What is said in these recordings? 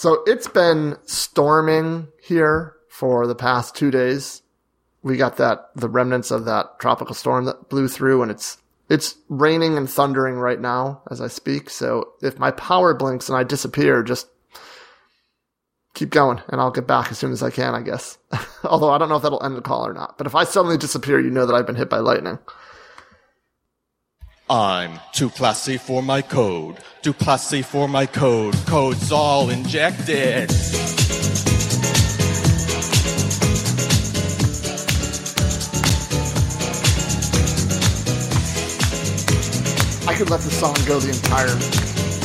So it's been storming here for the past two days. We got that, the remnants of that tropical storm that blew through and it's, it's raining and thundering right now as I speak. So if my power blinks and I disappear, just keep going and I'll get back as soon as I can, I guess. Although I don't know if that'll end the call or not. But if I suddenly disappear, you know that I've been hit by lightning. I'm too classy for my code. Too classy for my code. Code's all injected. I could let the song go the entire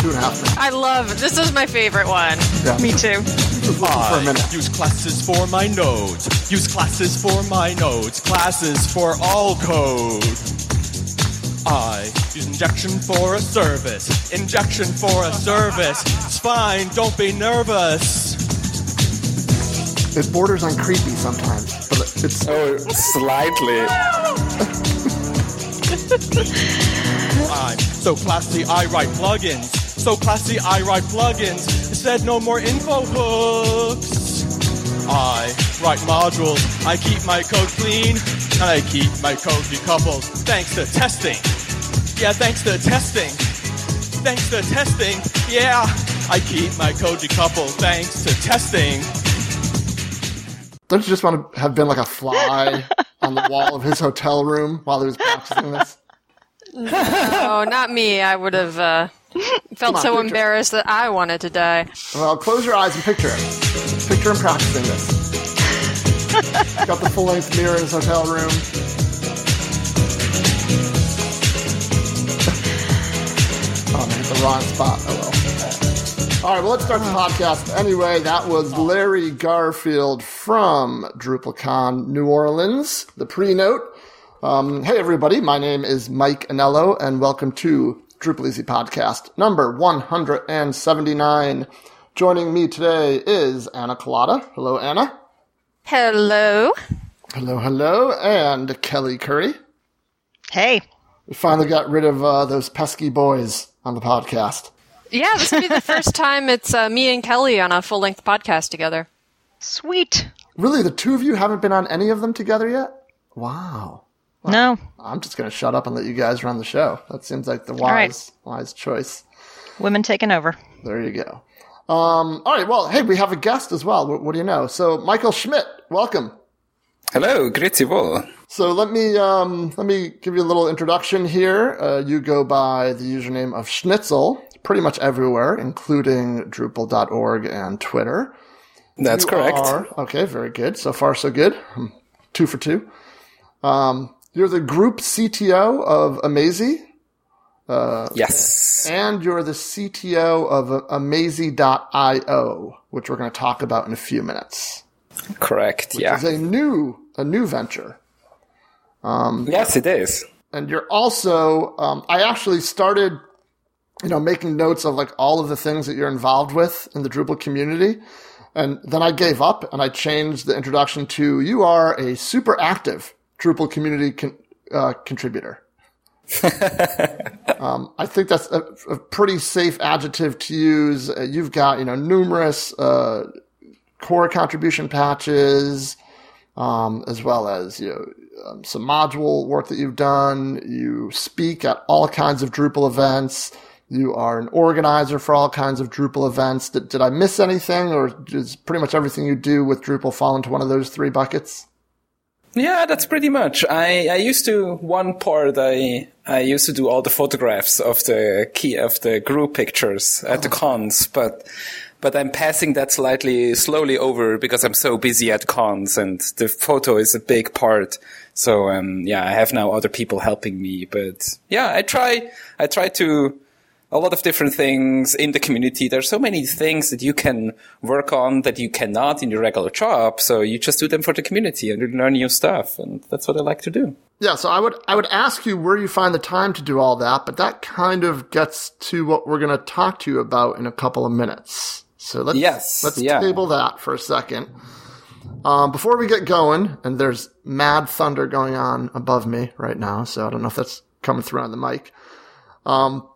two and a half minutes. I love it. This is my favorite one. Yeah. Me too. For a minute. I use classes for my nodes. Use classes for my nodes. Classes for all code. I use injection for a service. Injection for a service. It's fine, don't be nervous. It borders on creepy sometimes, but it's Oh, slightly. I'm so classy, I write plugins. So classy, I write plugins. It said no more info hooks. I write modules. I keep my code clean. And I keep my code decoupled. Thanks to testing. Yeah, thanks to testing. Thanks to testing. Yeah, I keep my code decoupled. Thanks to testing. Don't you just want to have been like a fly on the wall of his hotel room while he was practicing this? Oh, not me. I would have uh, felt on, so picture. embarrassed that I wanted to die. Well, close your eyes and picture it. Picture him practicing this. Got the full length mirror in his hotel room. oh man, the wrong spot. Oh well. All right, well, let's start the podcast. Anyway, that was Larry Garfield from DrupalCon New Orleans, the pre-note. Um, hey, everybody, my name is Mike Anello, and welcome to Drupal Easy Podcast number 179. Joining me today is Anna Kalata. Hello, Anna. Hello. Hello, hello. And Kelley Curry. Hey. We finally got rid of uh, those pesky boys on the podcast. Yeah, this will be the first time it's uh, me and Kelly on a full length podcast together. Sweet. Really, the two of you haven't been on any of them together yet? Wow. No. I'm just going to shut up and let you guys run the show. That seems like the wise, right. wise choice. Women taking over. There you go. Um, all right. Well, hey, we have a guest as well. What, what do you know? So, Michael Schmid, welcome. Hello, wohl. So let me um, let me give you a little introduction here. Uh, you go by the username of Schnitzel pretty much everywhere, including Drupal.org and Twitter. That's You correct. are- okay, very good. So far, so good. Hmm, Two for two. Um, you're the group CTO of Amazee, Yes. and you're the CTO of Amazee.io, which we're going to talk about in a few minutes. Correct. Yeah. It's a new a new venture. Um, yes, it is. and you're also um, i actually started you know making notes of like all of the things that you're involved with in the drupal community and then i gave up and i changed the introduction to you are a super active drupal community con- uh, contributor um, i think that's a, a pretty safe adjective to use uh, you've got you know numerous uh, core contribution patches um, as well as you know um, some module work that you've done. You speak at all kinds of Drupal events. You are an organizer for all kinds of Drupal events. Did, did I miss anything, or does pretty much everything you do with Drupal fall into one of those three buckets? Yeah, that's pretty much. I, I used to one part. I I used to do all the photographs of the key of the group pictures at the cons, but but I'm passing that slightly slowly over because I'm so busy at cons, and the photo is a big part. So um, yeah, I have now other people helping me, but yeah, I try. I try to a lot of different things in the community. There's so many things that you can work on that you cannot in your regular job. So you just do them for the community and you learn new stuff. And that's what I like to do. Yeah, so I would I would ask you where you find the time to do all that, but that kind of gets to what we're going to talk to you about in a couple of minutes. So let's Yes, let's yeah. table that for a second. Um, before we get going, and there's mad thunder going on above me right now, so I don't know if that's coming through on the mic. Um,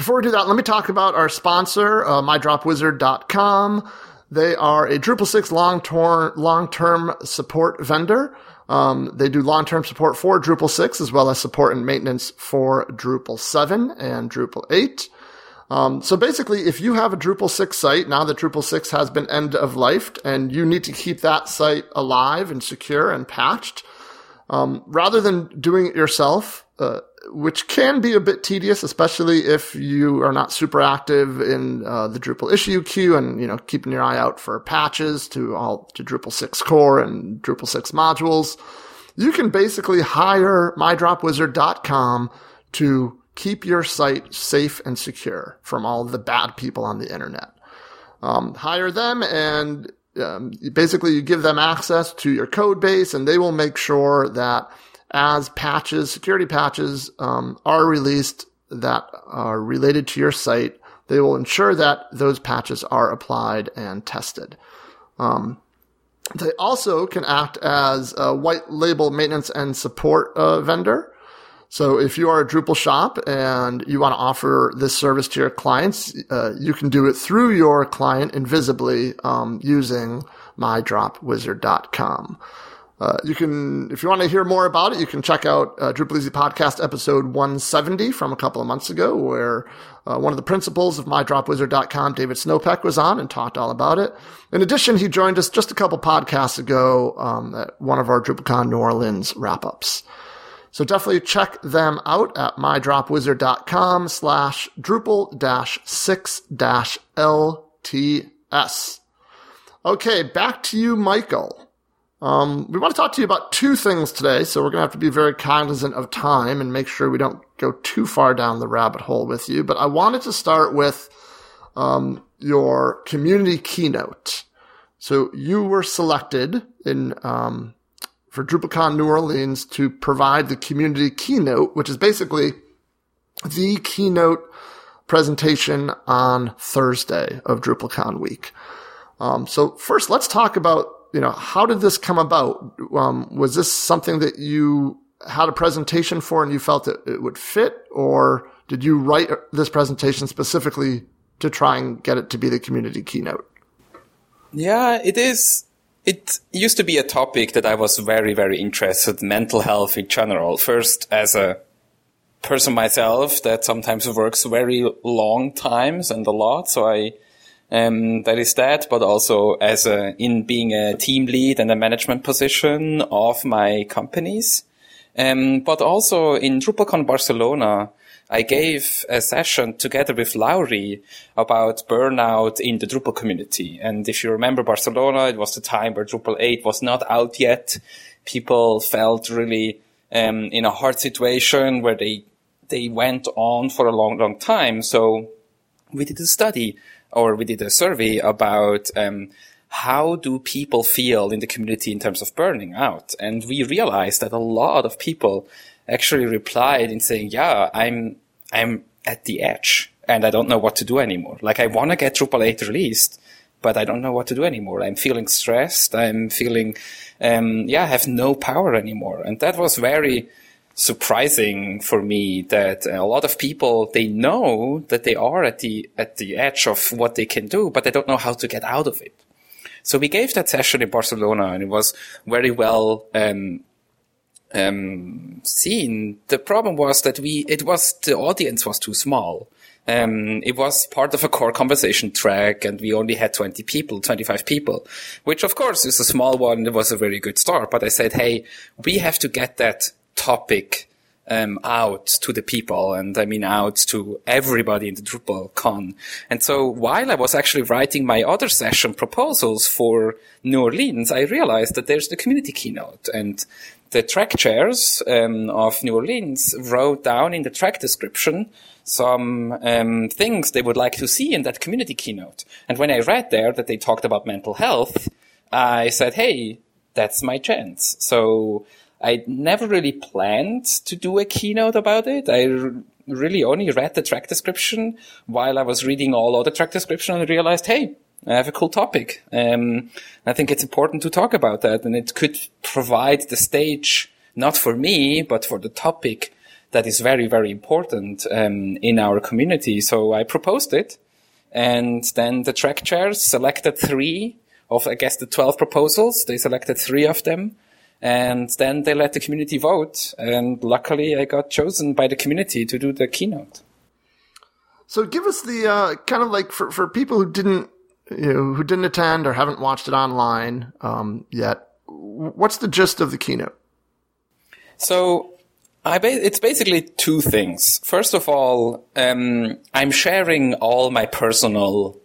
before we do that, let me talk about our sponsor, uh, mydropwizard.com. They are a Drupal 6 long-term, long-term support vendor. Um, they do long-term support for Drupal 6 as well as support and maintenance for Drupal 7 and Drupal 8. Um, so basically, if you have a Drupal 6 site, now that Drupal 6 has been end of life and you need to keep that site alive and secure and patched, um, rather than doing it yourself, uh, which can be a bit tedious, especially if you are not super active in uh, the Drupal issue queue and you know keeping your eye out for patches to all to Drupal 6 core and Drupal 6 modules. You can basically hire mydropwizard.com to keep your site safe and secure from all the bad people on the internet. Um, hire them and um, basically you give them access to your code base and they will make sure that as patches, security patches um, are released that are related to your site, they will ensure that those patches are applied and tested. Um, they also can act as a white label maintenance and support uh, vendor. So if you are a Drupal shop and you want to offer this service to your clients, uh, you can do it through your client invisibly um, using mydropwizard.com. Uh, you can, if you want to hear more about it, you can check out uh, Drupal Easy Podcast episode 170 from a couple of months ago, where uh, one of the principals of MyDropWizard.com, David Snopek, was on and talked all about it. In addition, he joined us just a couple podcasts ago um, at one of our DrupalCon New Orleans wrap-ups. So definitely check them out at mydropwizard.com slash Drupal dash six dash LTS. Okay, back to you, Michael. Um, we want to talk to you about two things today, so we're going to have to be very cognizant of time and make sure we don't go too far down the rabbit hole with you. But I wanted to start with um, your community keynote. So you were selected in um, for DrupalCon New Orleans to provide the community keynote, which is basically the keynote presentation on Thursday of DrupalCon week. Um, so first, let's talk about you know, how did this come about? Um, was this something that you had a presentation for and you felt it, it would fit, or did you write this presentation specifically to try and get it to be the community keynote? Yeah, it is. It used to be a topic that I was very, very interested in mental health in general. First, as a person myself that sometimes works very long times and a lot. So I um, that is that, but also as a, in being a team lead and a management position of my companies. Um, but also in DrupalCon Barcelona, I gave a session together with Lauri about burnout in the Drupal community. And if you remember Barcelona, it was the time where Drupal 8 was not out yet. People felt really um, in a hard situation where they they went on for a long, long time. So we did a study or we did a survey about um, how do people feel in the community in terms of burning out, and we realized that a lot of people actually replied in saying, "Yeah, I'm I'm at the edge, and I don't know what to do anymore. Like I want to get Drupal 8 released." But I don't know what to do anymore. I'm feeling stressed. I'm feeling, um, yeah, I have no power anymore. And that was very, surprising for me that a lot of people they know that they are at the at the edge of what they can do, but they don't know how to get out of it. So we gave that session in Barcelona, and it was very well um, um, seen. The problem was that we it was the audience was too small. Um, it was part of a core conversation track and we only had 20 people, 25 people, which of course is a small one. It was a very good start, but I said, Hey, we have to get that topic um, out to the people and I mean out to everybody in the Drupal con. And so while I was actually writing my other session proposals for New Orleans, I realized that there's the community keynote and the track chairs um, of New Orleans wrote down in the track description some um, things they would like to see in that community keynote. And when I read there that they talked about mental health, I said, "Hey, that's my chance." So I never really planned to do a keynote about it. I r- really only read the track description while I was reading all other track description and realized, hey, I have a cool topic. Um, I think it's important to talk about that and it could provide the stage, not for me, but for the topic that is very, very important um, in our community. So I proposed it. And then the track chairs selected three of, I guess, the 12 proposals. They selected three of them. And then they let the community vote. And luckily I got chosen by the community to do the keynote. So give us the uh, kind of like for, for people who didn't you know, who didn't attend or haven't watched it online um, yet. What's the gist of the keynote? So I ba- it's basically two things. First of all, um, I'm sharing all my personal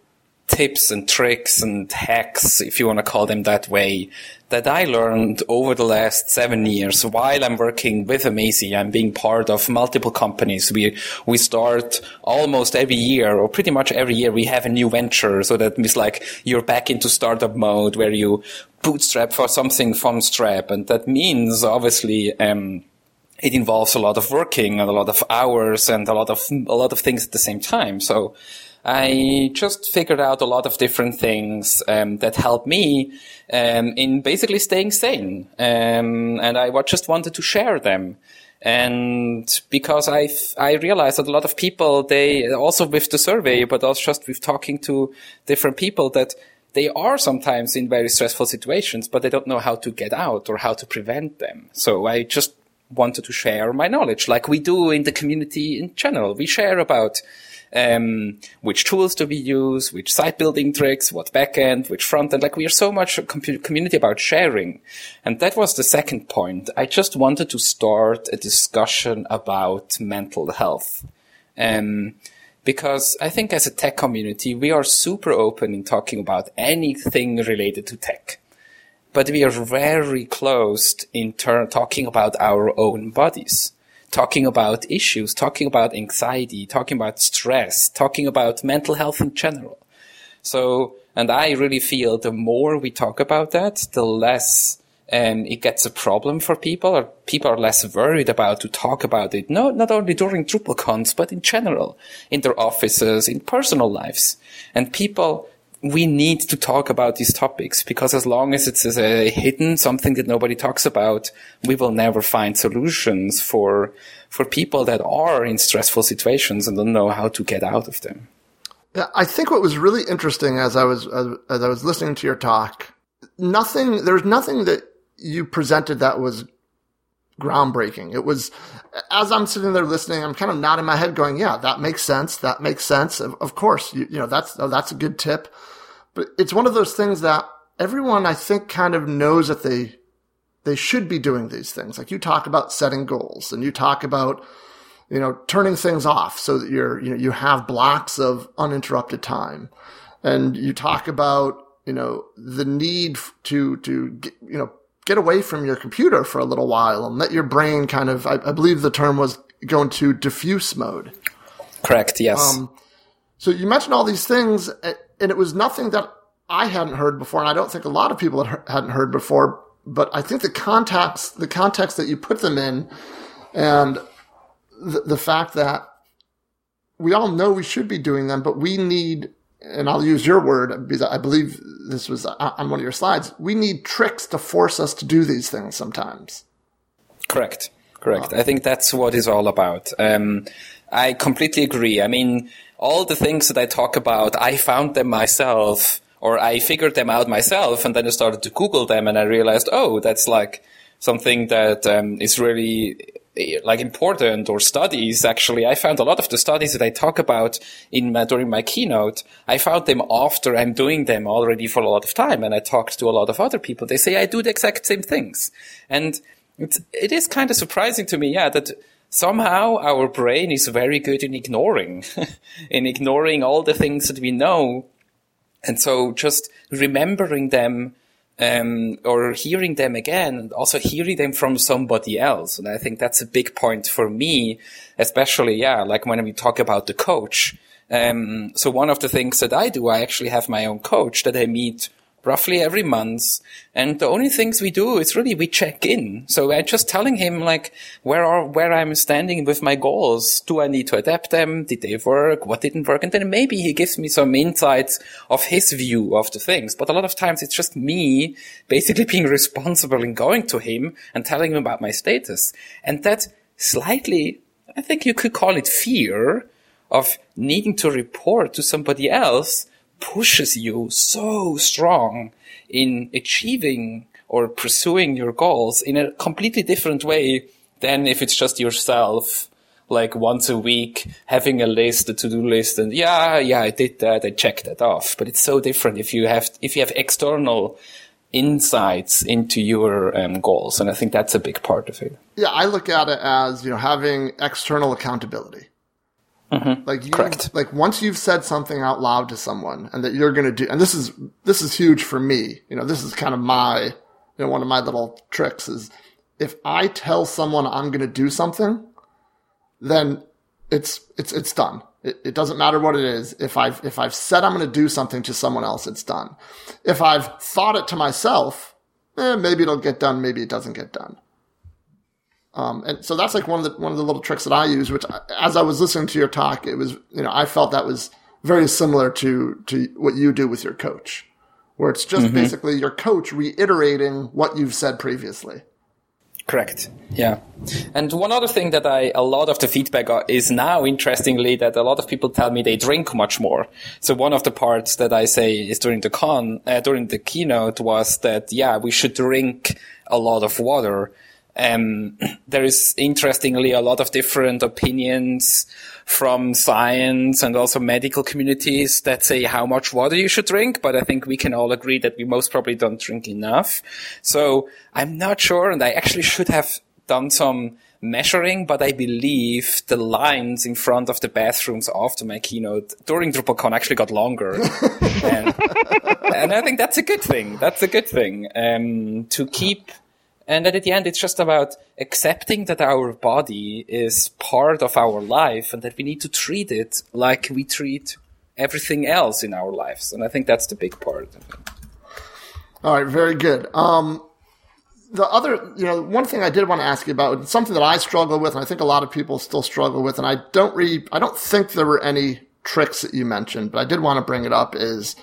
tips and tricks and hacks, if you want to call them that way, that I learned over the last seven years while I'm working with Amazee. I'm being part of multiple companies. We, we start almost every year or pretty much every year we have a new venture. So that means like you're back into startup mode where you bootstrap for something from strap. And that means obviously, um, it involves a lot of working and a lot of hours and a lot of, a lot of things at the same time. So, I just figured out a lot of different things um, that help me um, in basically staying sane, um, and I just wanted to share them. And because I I realized that a lot of people they also with the survey, but also just with talking to different people that they are sometimes in very stressful situations, but they don't know how to get out or how to prevent them. So I just wanted to share my knowledge, like we do in the community in general. We share about um, which tools do we use, which site building tricks, what backend, which front end. Like we are so much a community about sharing. And that was the second point. I just wanted to start a discussion about mental health. Um, because I think as a tech community, we are super open in talking about anything related to tech. But we are very closed in talking about our own bodies talking about issues, talking about anxiety, talking about stress, talking about mental health in general. So, and I really feel the more we talk about that, the less um, it gets a problem for people, or people are less worried about to talk about it. No, not only during DrupalCons, but in general, in their offices, in personal lives, and people we need to talk about these topics because as long as it's a hidden something that nobody talks about, we will never find solutions for for people that are in stressful situations and don't know how to get out of them. Yeah, I think what was really interesting as I was as, as I was listening to your talk, nothing there's nothing that you presented that was groundbreaking. It was, as I'm sitting there listening, I'm kind of nodding my head going, yeah, that makes sense. That makes sense. Of, of course, you, you know, that's, oh, that's a good tip. But it's one of those things that everyone, I think, kind of knows that they, they should be doing these things. Like you talk about setting goals and you talk about, you know, turning things off so that you're, you know, you have blocks of uninterrupted time. And you talk about, you know, the need to, to, get, you know, get away from your computer for a little while and let your brain kind of, I, I believe the term was go into diffuse mode. Correct. Yes. Um, so you mentioned all these things and it was nothing that I hadn't heard before. And I don't think a lot of people hadn't heard before, but I think the context, the context that you put them in and the, the fact that we all know we should be doing them, but we need and I'll use your word because I believe this was on one of your slides. We need tricks to force us to do these things sometimes. Correct. Correct. I think that's what it's all about. Um, I completely agree. I mean, all the things that I talk about, I found them myself or I figured them out myself and then I started to Google them and I realized, oh, that's like something that um, is really like important or studies actually i found a lot of the studies that i talk about in my, during my keynote i found them after i'm doing them already for a lot of time and i talked to a lot of other people they say i do the exact same things and it's, it is kind of surprising to me yeah that somehow our brain is very good in ignoring in ignoring all the things that we know and so just remembering them um, or hearing them again and also hearing them from somebody else. And I think that's a big point for me, especially, yeah, like when we talk about the coach. Um, so one of the things that I do, I actually have my own coach that I meet roughly every month. And the only things we do is really we check in. So I'm just telling him like where are where I'm standing with my goals. Do I need to adapt them? Did they work? What didn't work? And then maybe he gives me some insights of his view of the things. But a lot of times it's just me basically being responsible and going to him and telling him about my status. And that slightly I think you could call it fear of needing to report to somebody else pushes you so strong in achieving or pursuing your goals in a completely different way than if it's just yourself like once a week having a list, a to-do list and yeah, yeah, I did that. I checked that off. But it's so different if you have, if you have external insights into your um, goals. And I think that's a big part of it. Yeah. I look at it as, you know, having external accountability. Like you, Correct. like once you've said something out loud to someone and that you're going to do, and this is, this is huge for me. You know, this is kind of my, you know, one of my little tricks is if I tell someone I'm going to do something, then it's, it's, it's done. It, it doesn't matter what it is. If I've, if I've said I'm going to do something to someone else, it's done. If I've thought it to myself, eh, maybe it'll get done. Maybe it doesn't get done. Um, and so that's like one of the one of the little tricks that I use. Which, I- as I was listening to your talk, it was you know I felt that was very similar to to what you do with your coach, where it's just basically your coach reiterating what you've said previously. Correct. Yeah. And one other thing that I, a lot of the feedback is now, interestingly, that a lot of people tell me they drink much more. So one of the parts that I say is during the con, uh, during the keynote was that, yeah, we should drink a lot of water. Um, there is interestingly a lot of different opinions from science and also medical communities that say how much water you should drink, but I think we can all agree that we most probably don't drink enough. So I'm not sure, and I actually should have done some measuring, but I believe the lines in front of the bathrooms after my keynote during DrupalCon actually got longer. and, and I think that's a good thing. That's a good thing. Um, to keep and then at the end, it's just about accepting that our body is part of our life and that we need to treat it like we treat everything else in our lives. And I think that's the big part. All right, very good. Um, the other, you know, one thing I did want to ask you about, something that I struggle with, and I think a lot of people still struggle with, and I don't really, I don't think there were any tricks that you mentioned, but I did want to bring it up is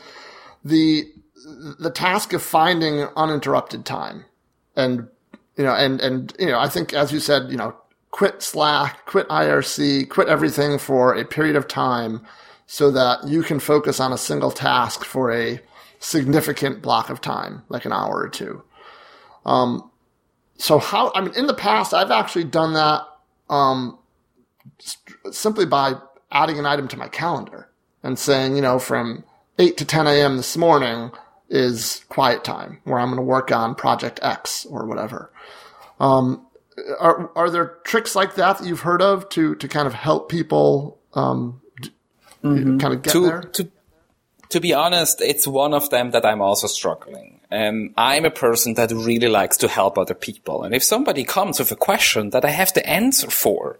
the, the task of finding uninterrupted time. And, you know, and, and, you know, I think as you said, you know, quit Slack, quit IRC, quit everything for a period of time so that you can focus on a single task for a significant block of time, like an hour or two. Um, so how, I mean, in the past, I've actually done that, um, simply by adding an item to my calendar and saying, you know, from 8 to 10 a.m. this morning is quiet time where I'm going to work on project X or whatever. Um, are, are there tricks like that that you've heard of to, to kind of help people, um, d- kind of get to, there? to to be honest, it's one of them that I'm also struggling. Um, I'm a person that really likes to help other people, and if somebody comes with a question that I have the answer for,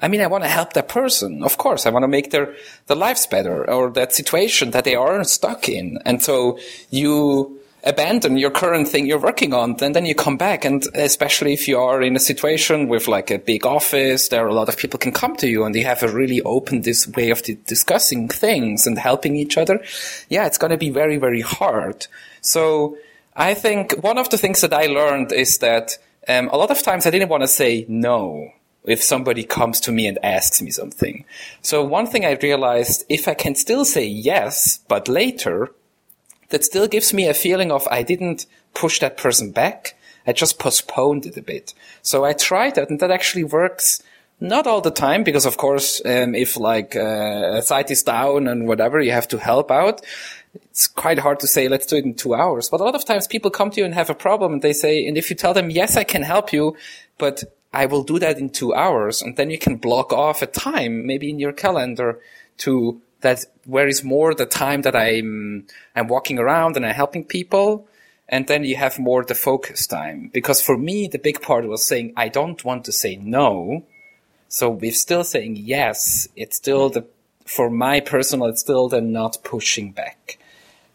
I mean, I want to help that person. Of course, I want to make their their lives better or that situation that they are stuck in, and so you abandon your current thing you're working on, and then you come back. And especially if you are in a situation with like a big office, there are a lot of people can come to you and you have a really open this way of discussing things and helping each other. Yeah, it's going to be very, very hard. So I think one of the things that I learned is that um, a lot of times I didn't want to say no if somebody comes to me and asks me something. So one thing I realized, if I can still say yes, but later, that still gives me a feeling of I didn't push that person back. I just postponed it a bit. So I tried that and that actually works not all the time because of course, um, if like uh, a site is down and whatever, you have to help out. It's quite hard to say, let's do it in two hours. But a lot of times people come to you and have a problem and they say, and if you tell them, yes, I can help you, but I will do that in two hours. And then you can block off a time, maybe in your calendar to that where is more the time that I'm, I'm walking around and I'm helping people. And then you have more the focus time. Because for me, the big part was saying, I don't want to say no. So we're still saying yes. It's still the, for my personal, it's still the not pushing back.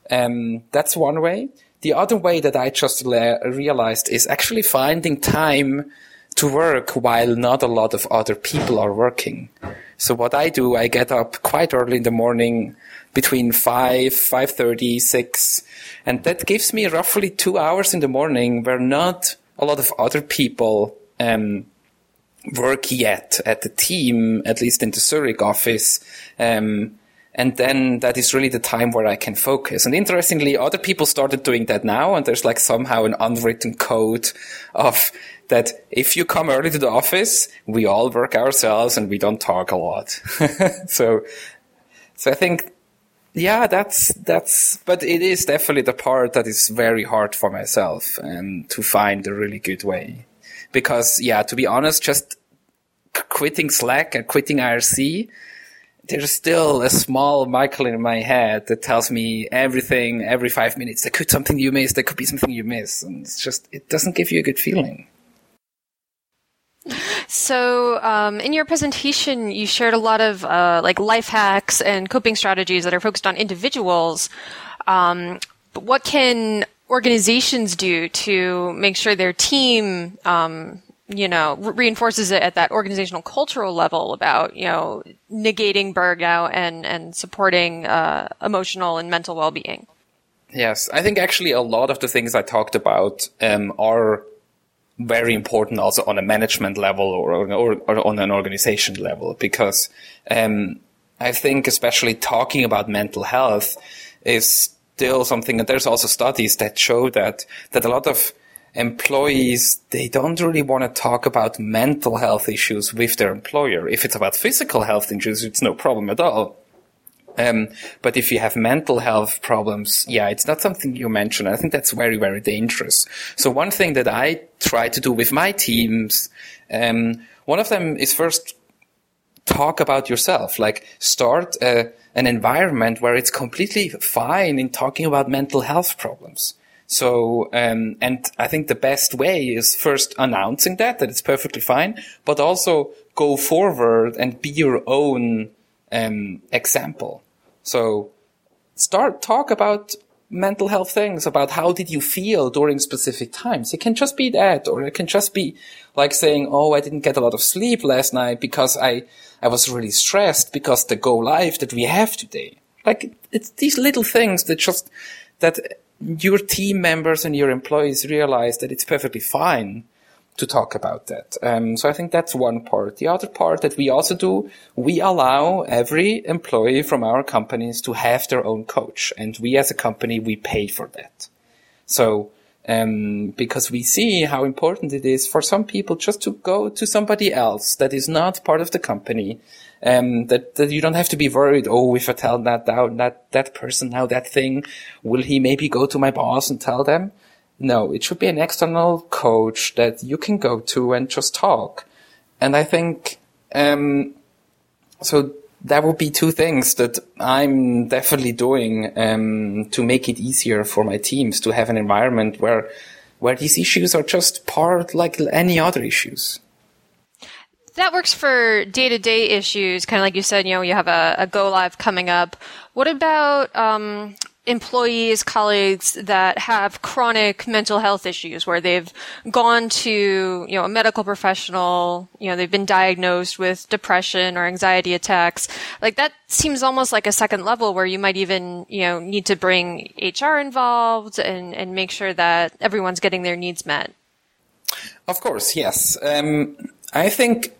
Um, that's one way. The other way that I just le- realized is actually finding time to work while not a lot of other people are working. So what I do, I get up quite early in the morning between 5, 5.30, 6, and that gives me roughly two hours in the morning where not a lot of other people, um, work yet at the team, at least in the Zurich office. Um, and then that is really the time where I can focus. And interestingly, other people started doing that now. And there's like somehow an unwritten code of that if you come early to the office, we all work ourselves and we don't talk a lot. so, so I think, yeah, that's, that's, but it is definitely the part that is very hard for myself and to find a really good way. Because, yeah, to be honest, just quitting Slack and quitting IRC, there's still a small Michael in my head that tells me everything every five minutes. There could something you miss. There could be something you miss. And it's just, it doesn't give you a good feeling. So, um, in your presentation, you shared a lot of uh, like life hacks and coping strategies that are focused on individuals. Um, but what can organizations do to make sure their team, um, you know, re- reinforces it at that organizational cultural level about you know negating burnout and and supporting uh, emotional and mental well being? Yes, I think actually a lot of the things I talked about um, are very important also on a management level or, or, or on an organization level because um, I think especially talking about mental health is still something and there's also studies that show that that a lot of employees they don't really want to talk about mental health issues with their employer if it's about physical health issues it's no problem at all um, but if you have mental health problems, yeah, it's not something you mention. I think that's very, very dangerous. So one thing that I try to do with my teams, um, one of them is first talk about yourself, like start uh, an environment where it's completely fine in talking about mental health problems. So, um, and I think the best way is first announcing that, that it's perfectly fine, but also go forward and be your own um, example. So start talk about mental health things about how did you feel during specific times. It can just be that, or it can just be like saying, "Oh, I didn't get a lot of sleep last night because I I was really stressed because the go live that we have today." Like it's these little things that just that your team members and your employees realize that it's perfectly fine to talk about that. Um, so I think that's one part. The other part that we also do, we allow every employee from our companies to have their own coach. And we as a company, we pay for that. So, um, because we see how important it is for some people just to go to somebody else that is not part of the company. Um, that, that you don't have to be worried. Oh, if I tell that, that, that, that person now that thing, will he maybe go to my boss and tell them? No, it should be an external coach that you can go to and just talk. And I think, um, so that would be two things that I'm definitely doing, um, to make it easier for my teams to have an environment where, where these issues are just part like any other issues. That works for day to day issues, kind of like you said, you know, you have a, a go live coming up. What about, um, employees, colleagues that have chronic mental health issues where they've gone to, you know, a medical professional, you know, they've been diagnosed with depression or anxiety attacks. Like that seems almost like a second level where you might even, you know, need to bring HR involved and, and make sure that everyone's getting their needs met. Of course, yes. Um, I think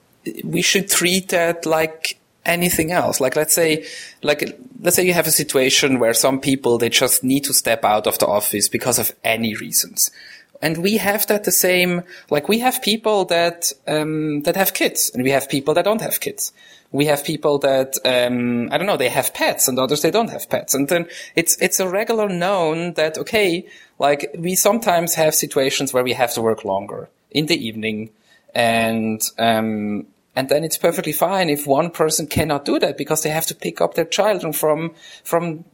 we should treat that like anything else. Like let's say, like let's say you have a situation where some people they just need to step out of the office because of any reasons. And we have that the same, like we have people that, um, that have kids and we have people that don't have kids. We have people that, um, I don't know, they have pets and others they don't have pets. And then it's, it's a regular known that, okay, like we sometimes have situations where we have to work longer in the evening and, um, and then it's perfectly fine if one person cannot do that because they have to pick up their children from, from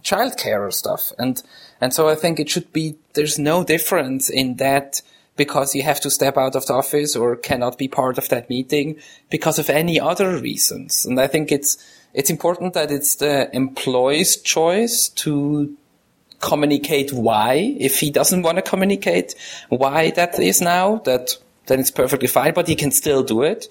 childcare or stuff. And, and so I think it should be, there's no difference in that because you have to step out of the office or cannot be part of that meeting because of any other reasons. And I think it's, it's important that it's the employee's choice to communicate why. If he doesn't want to communicate why that is now, that then it's perfectly fine, but he can still do it.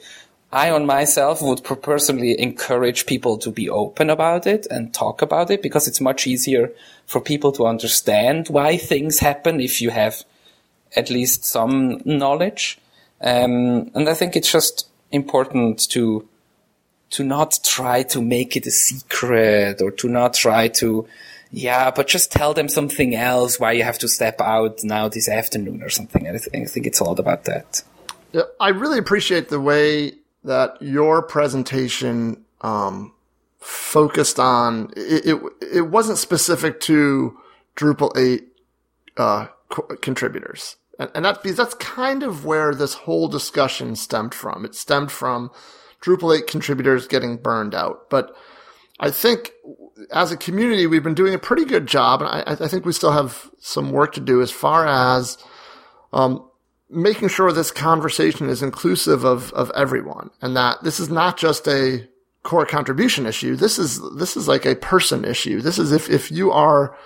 I on myself would personally encourage people to be open about it and talk about it because it's much easier for people to understand why things happen if you have at least some knowledge. Um, and I think it's just important to to not try to make it a secret or to not try to yeah, but just tell them something else why you have to step out now this afternoon or something. I, th- I think it's all about that. Yeah, I really appreciate the way that your presentation um, focused on it, it, it. wasn't specific to Drupal eight uh, co- contributors, and, and that that's kind of where this whole discussion stemmed from. It stemmed from Drupal eight contributors getting burned out, but I think as a community, we've been doing a pretty good job, and I, I think we still have some work to do as far as um, making sure this conversation is inclusive of of everyone, and that this is not just a core contribution issue. This is this is like a person issue. This is if if you are,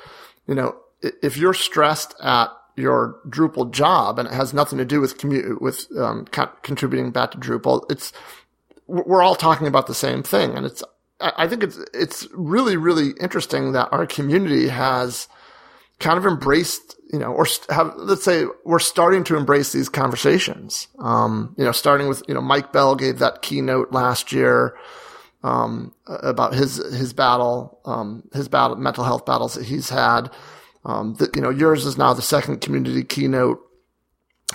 you know, if you're stressed at your Drupal job and it has nothing to do with commute, with um, co- contributing back to Drupal, it's we're all talking about the same thing, and it's I think it's it's really really interesting that our community has kind of embraced you know or have let's say we're starting to embrace these conversations. Um, you know, starting with you know Mike Bell gave that keynote last year um, about his his battle um, his battle mental health battles that he's had. Um, that you know yours is now the second community keynote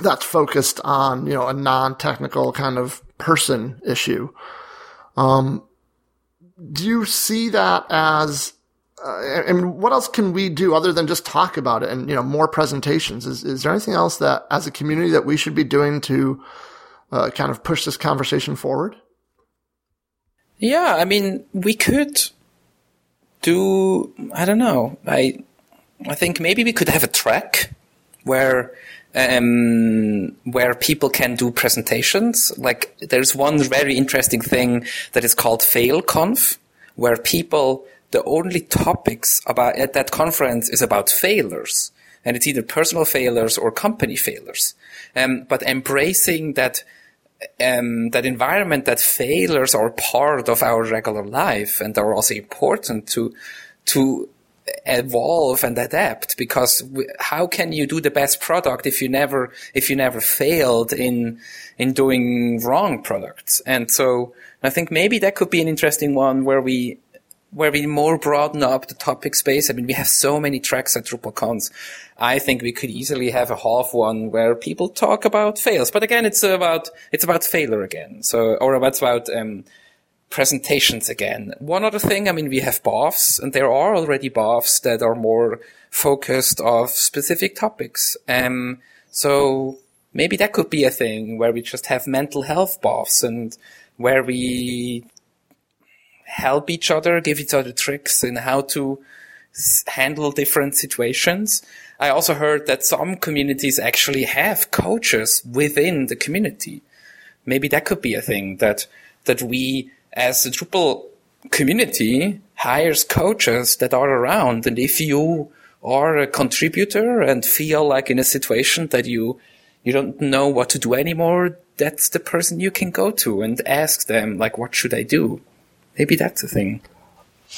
that's focused on you know a non technical kind of person issue. Um, do you see that as uh, mean, what else can we do other than just talk about it and you know more presentations? Is is there anything else that as a community that we should be doing to uh, kind of push this conversation forward? Yeah, I mean, we could do. I don't know. I I think maybe we could have a track where um, where people can do presentations. Like there's one very interesting thing that is called FailConf, where people, the only topics about at that conference is about failures. And it's either personal failures or company failures. Um, but embracing that, um, that environment that failures are part of our regular life and are also important to, to evolve and adapt because how can you do the best product if you never if you never failed in in doing wrong products and so i think maybe that could be an interesting one where we where we more broaden up the topic space i mean we have so many tracks at drupalcons i think we could easily have a half one where people talk about fails but again it's about it's about failure again so or it's about um, presentations again. One other thing, I mean, we have BOFs, and there are already BOFs that are more focused of specific topics. Um, so maybe that could be a thing where we just have mental health BOFs and where we help each other, give each other tricks in how to handle different situations. I also heard that some communities actually have coaches within the community. Maybe that could be a thing that, that we as the Drupal community hires coaches that are around. And if you are a contributor and feel like in a situation that you, you don't know what to do anymore, that's the person you can go to and ask them, like, what should I do? Maybe that's a thing.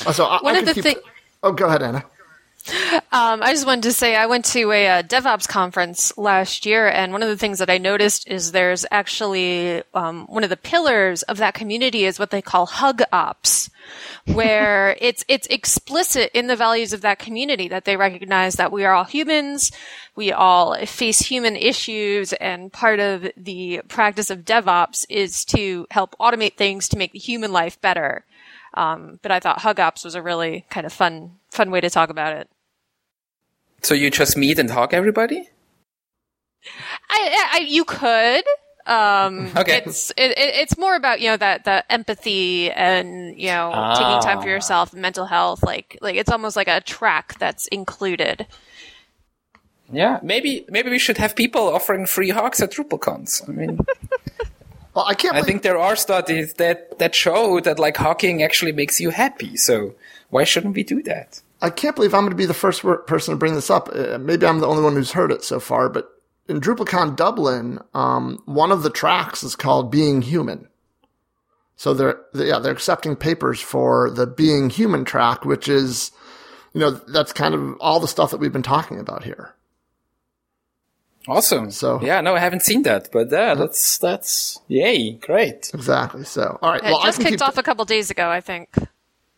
Oh, so I, One I of the keep, thi- Oh, go ahead, Anna. Um, I just wanted to say I went to a, uh DevOps conference last year, and one of the things that I noticed is there's actually um, one of the pillars of that community is what they call Hug Ops, where it's it's explicit in the values of that community that they recognize that we are all humans, we all face human issues, and part of the practice of DevOps is to help automate things to make the human life better. Um, but I thought Hug Ops was a really kind of fun fun way to talk about it. So you just meet and hug everybody? I, I you could. Um, Okay. It's it, it- it's more about you know that that empathy and you know taking time for Ah. yourself, mental health. Like like it's almost like a track that's included. Yeah, maybe maybe we should have people offering free hugs at DrupalCons. I mean, Well, I can't. I think there are studies that that show that like hugging actually makes you happy. So why shouldn't we do that? I can't believe I'm going to be the first person to bring this up. Uh, maybe I'm the only one who's heard it so far, but in DrupalCon Dublin, um, one of the tracks is called "Being Human." So they're they- yeah they're accepting papers for the "Being Human" track, which is you know that's kind of all the stuff that we've been talking about here. Awesome. So- yeah, no, I haven't seen that, but yeah, that's that's yay, great. Exactly. So, all right. It well, just I can kicked keep, off a couple days ago, I think.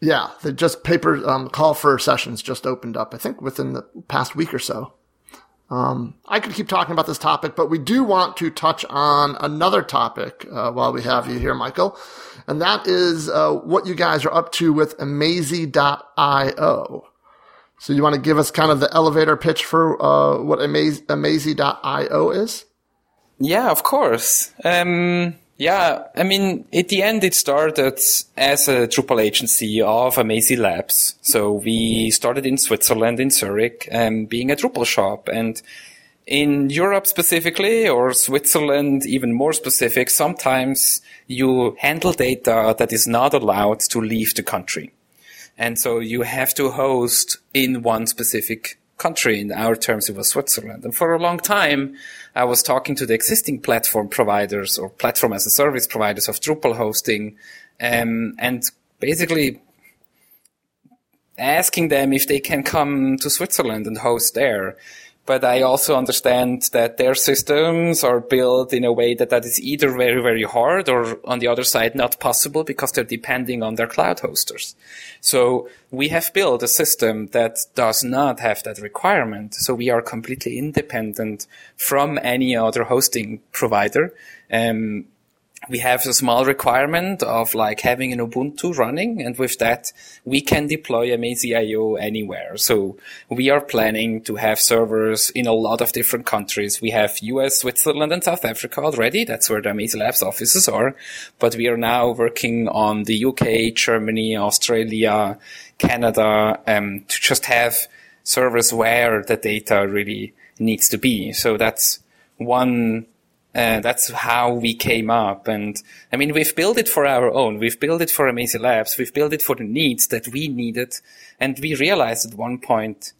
Yeah, the just paper um, call for sessions just opened up. I think within the past week or so. Um, I could keep talking about this topic, but we do want to touch on another topic uh, while we have you here, Michael, and that is uh, what you guys are up to with Amazee.io. So you want to give us kind of the elevator pitch for uh, what Amaz- Amazee.io is? Yeah, of course. Um, yeah, I mean, at the end, it started as a Drupal agency of Amazee Labs. So we started in Switzerland, in Zurich, um, being a Drupal shop. And in Europe specifically, or Switzerland even more specific, sometimes you handle data that is not allowed to leave the country. And so you have to host in one specific country. In our terms, it was Switzerland. And for a long time, I was talking to the existing platform providers or platform as a service providers of Drupal hosting, um, and basically asking them if they can come to Switzerland and host there. But I also understand that their systems are built in a way that that is either very, very hard or on the other side not possible because they're depending on their cloud hosters. So we have built a system that does not have that requirement. So we are completely independent from any other hosting provider. Um, we have a small requirement of like having an Ubuntu running. And with that, we can deploy Amazee.io anywhere. So we are planning to have servers in a lot of different countries. We have US, Switzerland and South Africa already. That's where the Amazee Labs offices are. But we are now working on the UK, Germany, Australia, Canada, um, to just have servers where the data really needs to be. So that's one uh, that's how we came up. And I mean, we've built it for our own. We've built it for Amazee Labs. We've built it for the needs that we needed. And we realized at one point,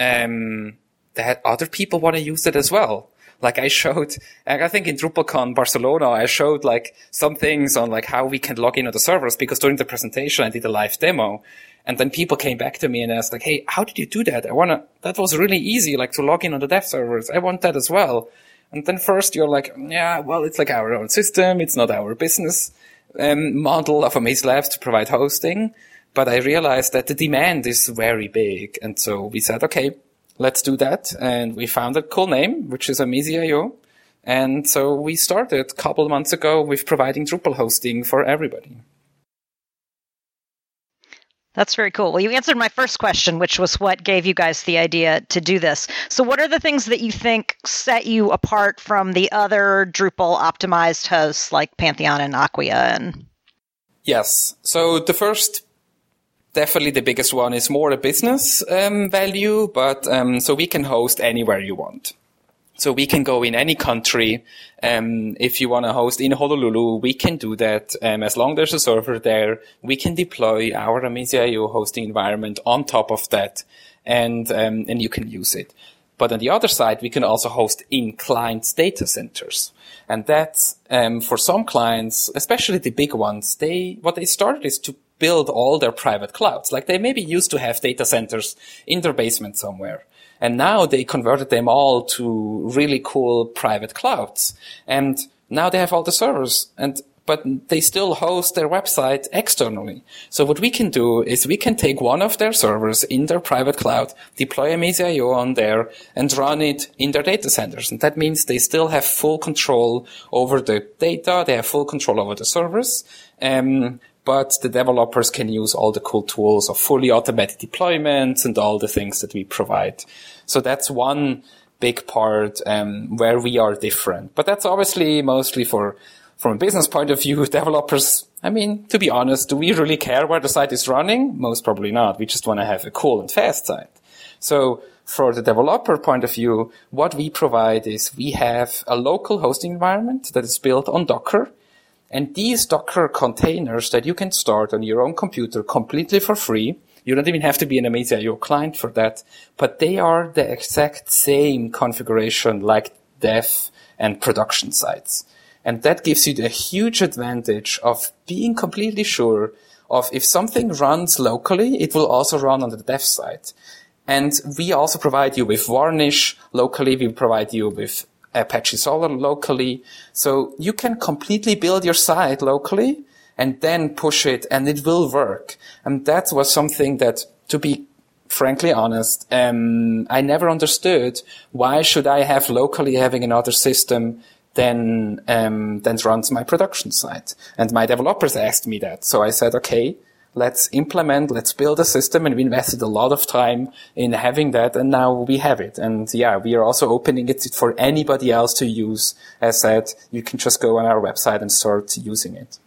um, that other people want to use it as well. Like I showed, I think in DrupalCon Barcelona, I showed like some things on like how we can log in on the servers because during the presentation I did a live demo. And then people came back to me and asked like, Hey, how did you do that? I want to, that was really easy, like to log in on the dev servers. I want that as well. And then first you're like, yeah, well, it's like our own system. It's not our business um, model of Amazee Labs to provide hosting. But I realized that the demand is very big. And so we said, okay, let's do that. And we found a cool name, which is Amazee.io. And so we started a couple months ago with providing Drupal hosting for everybody. That's very cool. Well, you answered my first question, which was what gave you guys the idea to do this. So, what are the things that you think set you apart from the other Drupal optimized hosts like Pantheon and Acquia? And Yes. So the first, definitely the biggest one is more a business um, value, but um, so we can host anywhere you want. So we can go in any country. Um, if you want to host in Honolulu, we can do that. Um, as long as there's a server there, we can deploy our Amazee.io hosting environment on top of that, and um, and you can use it. But on the other side, we can also host in clients data centers. And that's, um, for some clients, especially the big ones, they, what they started is to build all their private clouds. Like they maybe used to have data centers in their basement somewhere. And now they converted them all to really cool private clouds. And now they have all the servers and but they still host their website externally. So what we can do is we can take one of their servers in their private cloud, deploy Amazee.io on there, and run it in their data centers. And that means they still have full control over the data, they have full control over the servers, um, but the developers can use all the cool tools of fully automated deployments and all the things that we provide. So that's one big part um, where we are different. But that's obviously mostly for from a business point of view, developers, I mean, to be honest, do we really care where the site is running? Most probably not. We just want to have a cool and fast site. So for the developer point of view, what we provide is we have a local hosting environment that is built on Docker. And these Docker containers that you can start on your own computer completely for free. You don't even have to be an Amazee.io client for that, but they are the exact same configuration like dev and production sites. And that gives you the huge advantage of being completely sure of if something runs locally, it will also run on the dev side. And we also provide you with Varnish locally. We provide you with Apache Solr locally. So you can completely build your site locally and then push it and it will work. And that was something that, to be frankly honest, um, I never understood why should I have locally having another system than um, than runs my production site. And my developers asked me that, so I said, okay, let's implement, let's build a system, and we invested a lot of time in having that, and now we have it. And yeah, we are also opening it for anybody else to use. As said, you can just go on our website and start using it.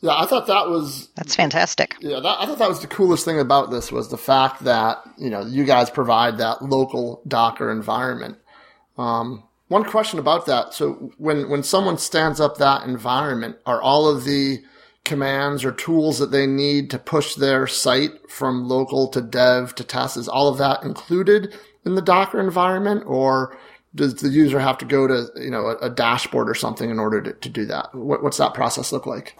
Yeah, I thought that was That's fantastic. yeah. That, I thought that was the coolest thing about this was the fact that you know you guys provide that local Docker environment. Um, one question about that: so when when someone stands up that environment, are all of the commands or tools that they need to push their site from local to dev to test is all of that included in the Docker environment, or does the user have to go to you know a, a dashboard or something in order to, to do that? What, what's that process look like?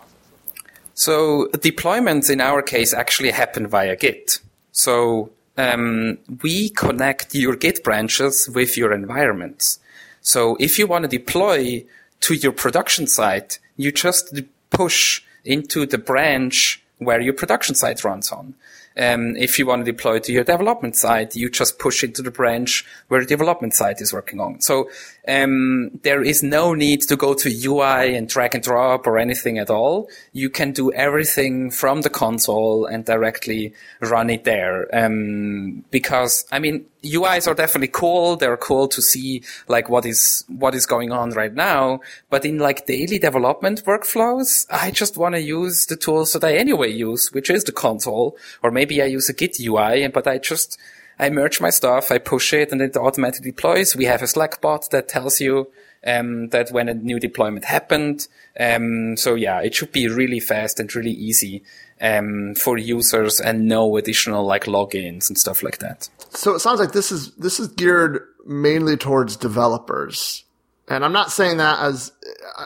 So deployments in our case actually happen via Git. So um, we connect your Git branches with your environments. So if you want to deploy to your production site, you just push into the branch where your production site runs on. Um, if you want to deploy to your development site, you just push into the branch where the development site is working on. So um, there is no need to go to UI and drag and drop or anything at all. You can do everything from the console and directly run it there. Um, because I mean, UIs are definitely cool. They're cool to see like what is what is going on right now. But in like daily development workflows, I just want to use the tools that I anyway use, which is the console, or maybe I use a Git UI. But I just I merge my stuff, I push it, and it automatically deploys. We have a Slack bot that tells you um, that when a new deployment happened. Um, so yeah, it should be really fast and really easy um, for users and no additional like logins and stuff like that. So it sounds like this is this is geared mainly towards developers, and I'm not saying that as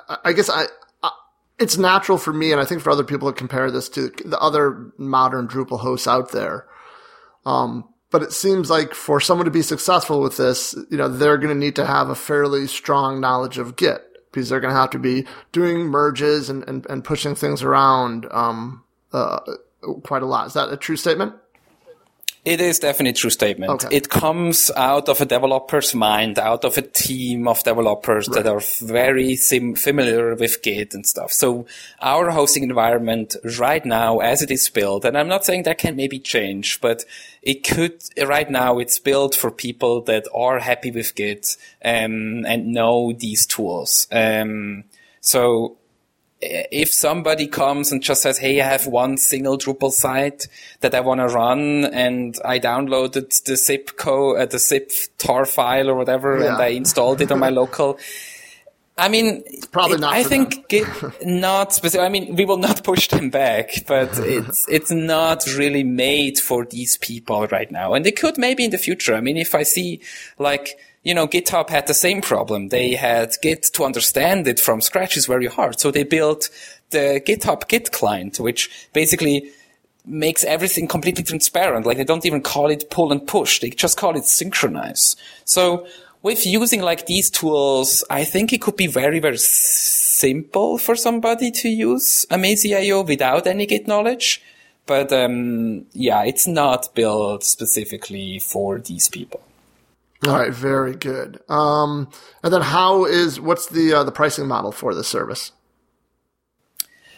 I, I guess I, It's natural for me, and I think for other people to compare this to the other modern Drupal hosts out there. Um, but it seems like for someone to be successful with this, you know, they're going to need to have a fairly strong knowledge of Git because they're going to have to be doing merges and, and, and pushing things around um, uh, quite a lot. Is that a true statement? It is definitely a true statement. Okay. It comes out of a developer's mind, out of a team of developers that are very sim- familiar with Git and stuff. So our hosting environment right now, as it is built, and I'm not saying that can maybe change, but it could, right now it's built for people that are happy with Git, um, and know these tools. Um, so if somebody comes and just says, Hey, I have one single Drupal site that I want to run and I downloaded the zip code, uh, the zip tar file or whatever, Yeah. and I installed it on my local. I mean, probably it- not I think Git, not specific. I mean, we will not push them back, but it's it's not really made for these people right now, and it could maybe in the future. I mean, if I see like you know, GitHub had the same problem. They had Git to understand it from scratch is very hard, so they built the GitHub Git client, which basically makes everything completely transparent. Like they don't even call it pull and push. They just call it synchronize. So with using like these tools, I think it could be very, very simple for somebody to use Amazee.io without any Git knowledge. But, um, yeah, it's not built specifically for these people. All right, very good. Um, and then how is what's the uh, the pricing model for this service?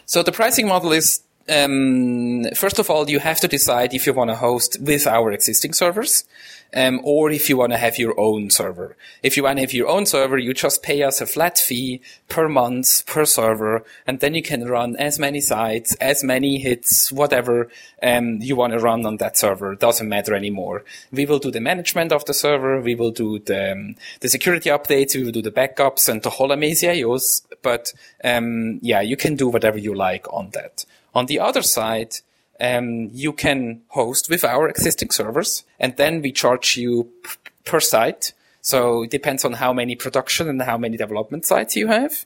So the pricing model is, um, first of all, you have to decide if you want to host with our existing servers, um, or if you want to have your own server. If you want to have your own server, you just pay us a flat fee per month per server, and then you can run as many sites, as many hits, whatever um, you want to run on that server. Doesn't matter anymore. We will do the management of the server. We will do the um, the security updates. We will do the backups and the whole Amazee.ios. But um, yeah, you can do whatever you like on that. On the other side, um, you can host with our existing servers, and then we charge you p- per site. So it depends on how many production and how many development sites you have.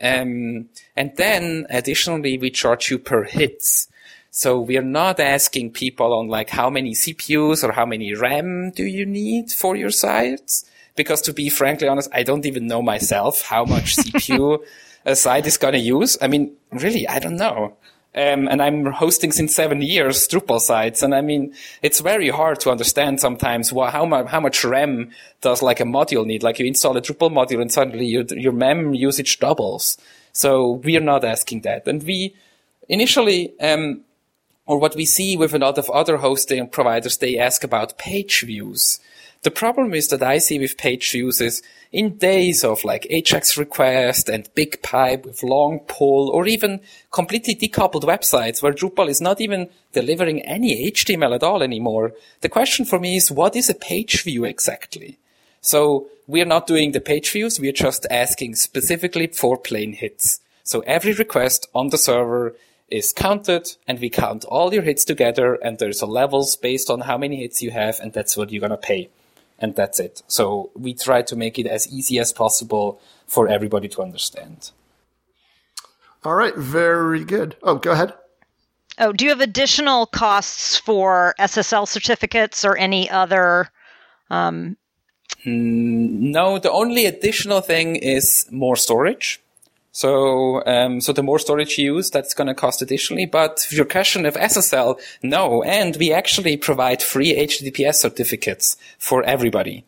Um, and then additionally, we charge you per hits. So we are not asking people on like how many CPUs or how many RAM do you need for your sites. because to be frankly honest, I don't even know myself how much CPU a site is going to use. I mean, really, I don't know. Um, and I'm hosting since seven years Drupal sites. And I mean, it's very hard to understand sometimes how much, how much RAM does like a module need. Like you install a Drupal module and suddenly your, your mem usage doubles. So we are not asking that. And we initially, um, or what we see with a lot of other hosting providers, they ask about page views. The problem is that I see with page views is in days of like Ajax request and big pipe with long pull or even completely decoupled websites where Drupal is not even delivering any HTML at all anymore. The question for me is what is a page view exactly? So we're not doing the page views. We're just asking specifically for plain hits. So every request on the server is counted and we count all your hits together and there's a levels based on how many hits you have and that's what you're going to pay and that's it. So we try to make it as easy as possible for everybody to understand. All right, very good. Oh, go ahead. Oh, do you have additional costs for SSL certificates or any other? Um... No, the only additional thing is more storage. So, um, so the more storage you use, that's going to cost additionally. But your question of SSL, no. And we actually provide free HTTPS certificates for everybody.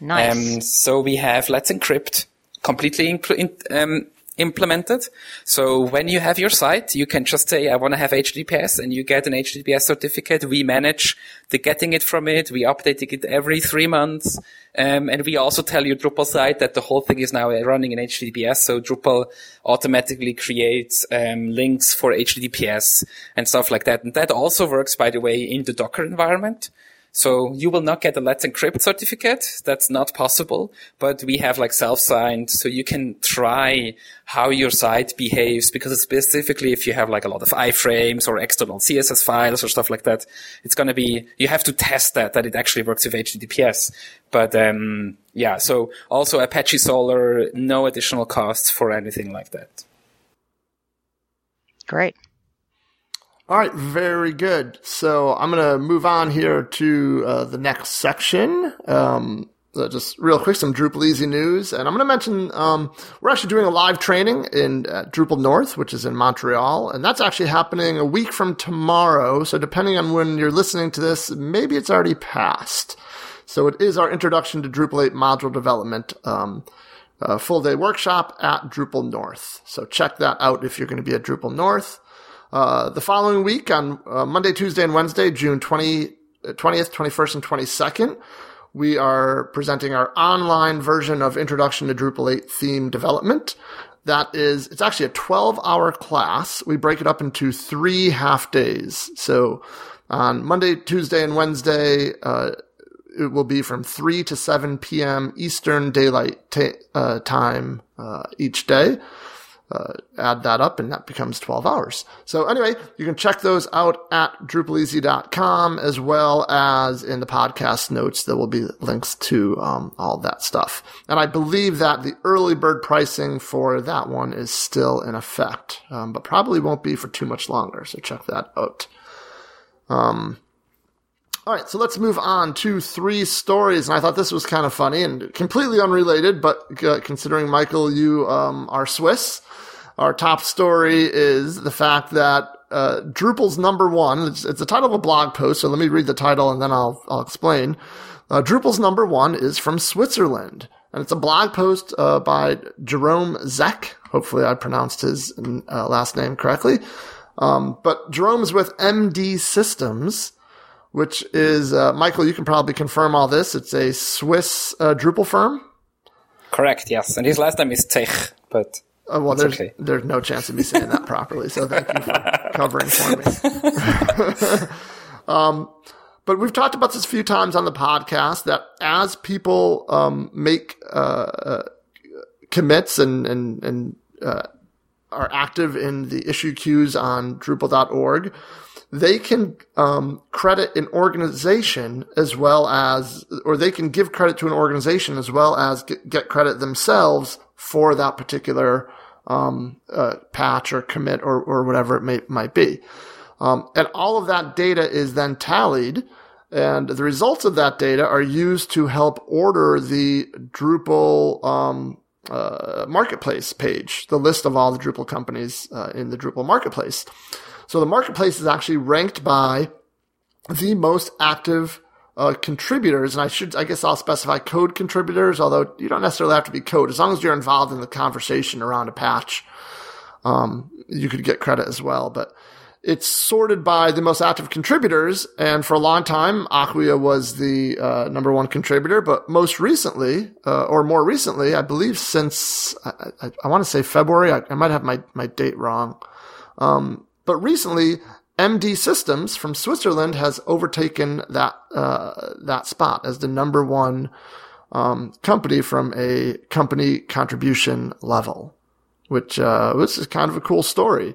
Nice. Um, so we have Let's Encrypt completely in, um, implemented. So when you have your site, you can just say, I want to have HTTPS and you get an HTTPS certificate. We manage the getting it from it. We update it every three months. Um, and we also tell your Drupal site that the whole thing is now running in HTTPS. So Drupal automatically creates um, links for HTTPS and stuff like that. And that also works, by the way, in the Docker environment. So you will not get a Let's Encrypt certificate. That's not possible, but we have like self-signed. So you can try how your site behaves because specifically if you have like a lot of iframes or external CSS files or stuff like that, it's going to be, you have to test that, that it actually works with HTTPS. But, um, yeah, so also Apache Solr, no additional costs for anything like that. Great. All right, very good. So I'm going to move on here to uh, the next section. Um, uh, just real quick, some Drupal Easy news, and I'm going to mention um, we're actually doing a live training in uh, Drupal North, which is in Montreal, and that's actually happening a week from tomorrow. So depending on when you're listening to this, maybe it's already passed. So it is our introduction to Drupal 8 module development. Um, full day workshop at Drupal North. So check that out if you're going to be at Drupal North. Uh, the following week on uh, Monday, Tuesday, and Wednesday, June 20, 20th, 21st, and 22nd, we are presenting our online version of Introduction to Drupal 8 theme development. That is, it's actually a 12 hour class. We break it up into three half days. So on Monday, Tuesday, and Wednesday, uh, it will be from 3 to 7 p.m. Eastern Daylight ta- uh, Time uh, each day uh, add that up and that becomes 12 hours. So anyway, you can check those out at drupaleasy.com as well as in the podcast notes. There will be links to um, all that stuff. And I believe that the early bird pricing for that one is still in effect, um, but probably won't be for too much longer. So check that out. Um, all right, so let's move on to three stories. And I thought this was kind of funny and completely unrelated, but uh, considering Michael, you um, are Swiss, our top story is the fact that uh, Drupal's number one. It's, it's, the title of a blog post, so let me read the title and then I'll I'll explain. Uh, Drupal's number one is from Switzerland, and it's a blog post uh, by Jerome Zech. Hopefully, I pronounced his uh, last name correctly. Um, but Jerome's with MD Systems, which is uh, Michael. You can probably confirm all this. It's a Swiss uh, Drupal firm. Correct. Yes, and his last name is Tech, but Oh, well, there's okay. there's no chance of me saying that properly. So thank you for covering for me. um, but we've talked about this a few times on the podcast that as people um, make uh, uh, commits and and and uh, are active in the issue queues on Drupal.org, they can um, credit an organization as well as, or they can give credit to an organization as well as get, get credit themselves for that particular um, uh, patch or commit or, or whatever it may, might be. Um, and all of that data is then tallied And the results of that data are used to help order the Drupal um, uh, marketplace page, the list of all the Drupal companies uh, in the Drupal marketplace. So the marketplace is actually ranked by the most active uh, contributors, and I should, I guess I'll specify code contributors, although you don't necessarily have to be code. As long as you're involved in the conversation around a patch, um, you could get credit as well. But it's sorted by the most active contributors, and for a long time, Acquia was the uh, number one contributor. But most recently, uh, or more recently, I believe since I, I, I want to say February, I, I, might have my my date wrong. Um, but recently, MD Systems from Switzerland has overtaken that uh, that spot as the number one um, company from a company contribution level, which uh, this is kind of a cool story.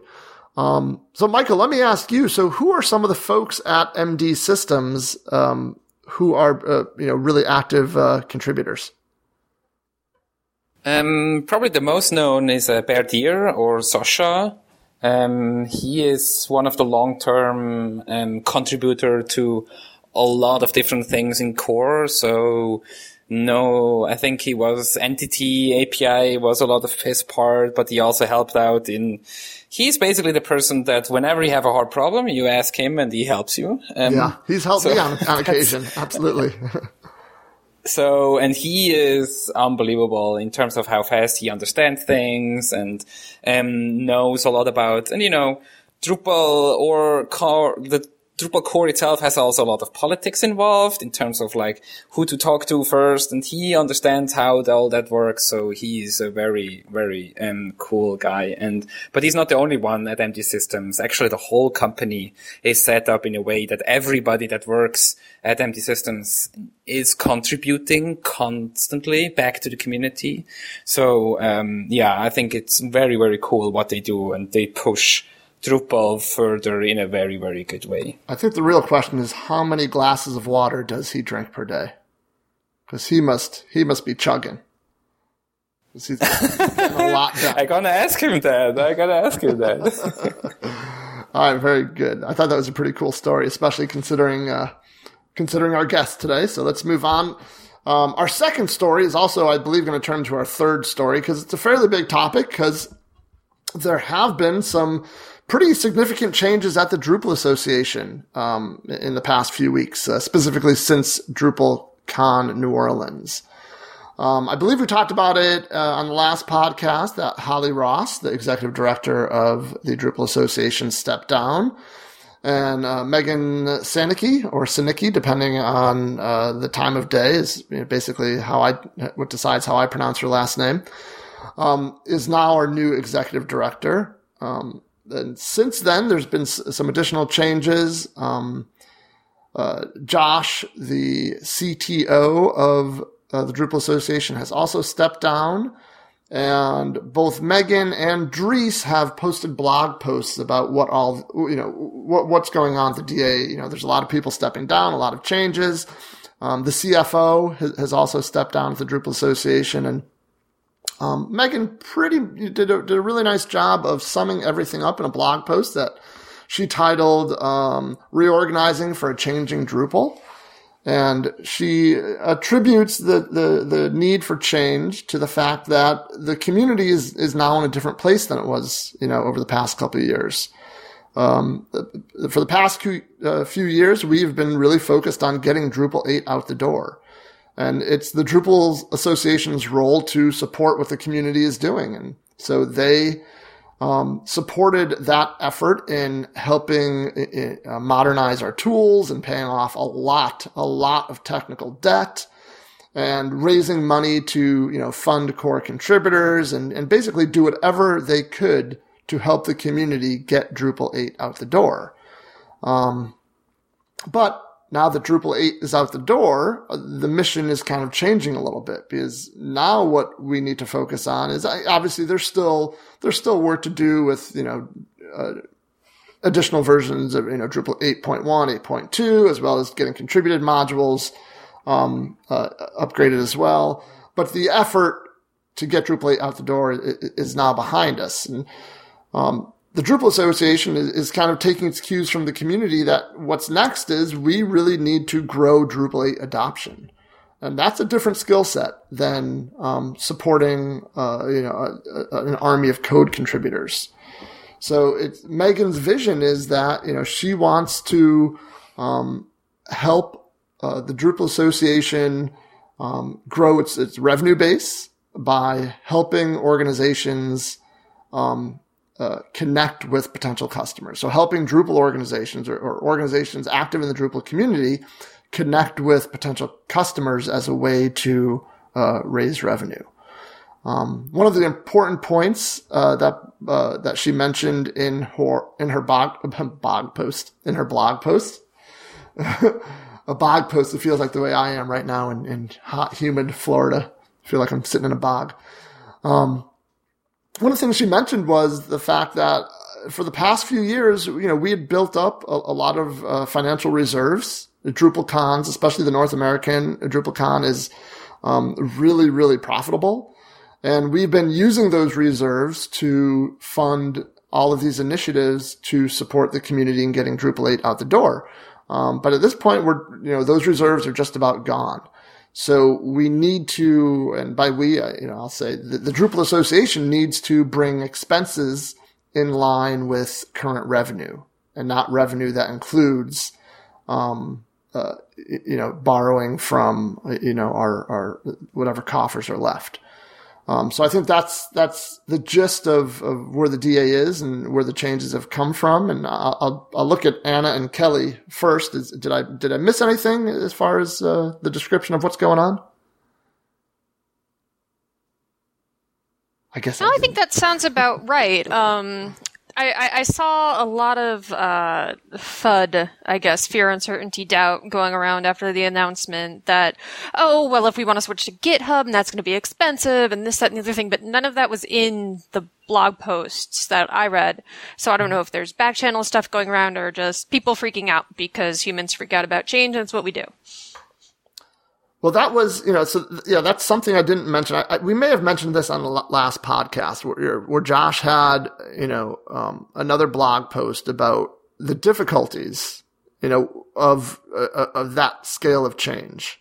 Um, so, Michael, let me ask you: so, who are some of the folks at MD Systems um, who are uh, you know really active uh, contributors? Um, probably the most known is uh, Berdir or Sasha. Um, he is one of the long-term um, contributor to a lot of different things in core. So no, I think he was entity API was a lot of his part, but he also helped out in, he's basically the person that whenever you have a hard problem, you ask him and he helps you. Um, yeah, he's helped so me on, on occasion. Absolutely. So, and he is unbelievable in terms of how fast he understands things and um, knows a lot about, and you know, Drupal or core, the Drupal core itself has also a lot of politics involved in terms of like who to talk to first, and he understands how all that works. So he's a very, very um, cool guy. And but he's not the only one at MD Systems. Actually, the whole company is set up in a way that everybody that works at MD Systems is contributing constantly back to the community. So um, yeah, I think it's very, very cool what they do, and they push Drupal further in a very, very good way. I think the real question is how many glasses of water does he drink per day? Because he must, he must be chugging. He's a lot done. I gotta ask him that. I gotta ask him that. All right, very good. I thought that was a pretty cool story, especially considering uh, considering our guest today. So let's move on. Um, our second story is also, I believe, going to turn to our third story because it's a fairly big topic because there have been some pretty significant changes at the Drupal Association um, in the past few weeks, uh, specifically since DrupalCon New Orleans. Um, I believe we talked about it uh, on the last podcast that Holly Ross, the executive director of the Drupal Association, stepped down. And uh, Megan Sanicki, or Sanicki, depending on uh, the time of day, is you know, basically how I what decides how I pronounce her last name. Um, is now our new executive director. Um, and since then, there's been some additional changes. Um, uh, Josh, the CTO of uh, the Drupal Association, has also stepped down. And both Megan and Dries have posted blog posts about what all, you know, what, what's going on at the DA. You know, there's a lot of people stepping down, a lot of changes. Um, the CFO has, has also stepped down at the Drupal Association and um, Megan pretty did a, did a really nice job of summing everything up in a blog post that she titled um, "Reorganizing for a Changing Drupal," and she attributes the, the the need for change to the fact that the community is is now in a different place than it was, you know, over the past couple of years. Um, for the past few, uh, few years, we've been really focused on getting Drupal 8 out the door. And it's the Drupal Association's role to support what the community is doing. And so they um, supported that effort in helping uh, modernize our tools and paying off a lot, a lot of technical debt and raising money to, you know, fund core contributors and, and basically do whatever they could to help the community get Drupal 8 out the door. Um, but now that Drupal 8 is out the door, uh, the mission is kind of changing a little bit because now what we need to focus on is obviously there's still, there's still work to do with, you know, uh, additional versions of, you know, Drupal 8.1, 8.2, as well as getting contributed modules, um, uh, upgraded as well. But the effort to get Drupal 8 out the door is now behind us. And, um, the Drupal Association is, is, kind of taking its cues from the community that what's next is we really need to grow Drupal 8 adoption. And that's a different skill set than um, supporting, uh, you know, a, a, an army of code contributors. So it's Megan's vision is that you know she wants to um, help uh, the Drupal Association um, grow its its revenue base by helping organizations um, uh, connect with potential customers. So helping Drupal organizations or, or organizations active in the Drupal community connect with potential customers as a way to uh, raise revenue. Um, one of the important points uh, that uh, that she mentioned in her in her blog, blog post in her blog post, a blog post that feels like the way I am right now in, in hot, humid Florida. I feel like I'm sitting in a bog. Um, one of the things she mentioned was the fact that for the past few years, you know, we had built up a, a lot of uh, financial reserves. The DrupalCons, especially the North American DrupalCon, is um, really, really profitable. And we've been using those reserves to fund all of these initiatives to support the community and getting Drupal 8 out the door. Um, but at this point, we're, you know, those reserves are just about gone. So we need to, and by we, you know, I'll say the, the Drupal Association needs to bring expenses in line with current revenue and not revenue that includes, um, uh, you know, borrowing from, you know, our, our, whatever coffers are left. Um, so I think that's that's the gist of, of where the DA is and where the changes have come from. And I'll, I'll, I'll look at Anna and Kelley first. Is, did I did I miss anything as far as uh, the description of what's going on? I guess. No, I, I think that sounds about right. Um, I, I, saw a lot of uh, FUD, I guess, fear, uncertainty, doubt going around after the announcement that, oh, well, if we want to switch to GitHub, and that's going to be expensive, and this, that, and the other thing, but none of that was in the blog posts that I read. So I don't know if there's backchannel stuff going around or just people freaking out because humans freak out about change, and it's what we do. Well, that was, you know, so yeah, that's something I didn't mention. I, I, we may have mentioned this on the last podcast where, where Josh had, you know, um, another blog post about the difficulties, you know, of uh, uh, of that scale of change.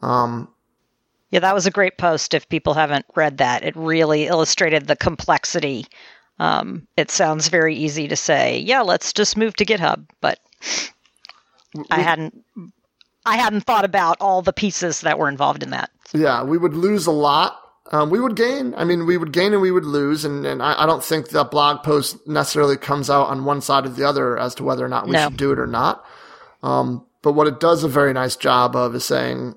Um, yeah, that was a great post. If people haven't read that, it really illustrated the complexity. Um, it sounds very easy to say, yeah, let's just move to GitHub, but I hadn't I hadn't thought about all the pieces that were involved in that. Yeah, we would lose a lot. Um, we would gain. I mean, we would gain and we would lose. And, and I, I, don't think that blog post necessarily comes out on one side or the other as to whether or not we no. should do it or not. Um, but what it does a very nice job of is saying,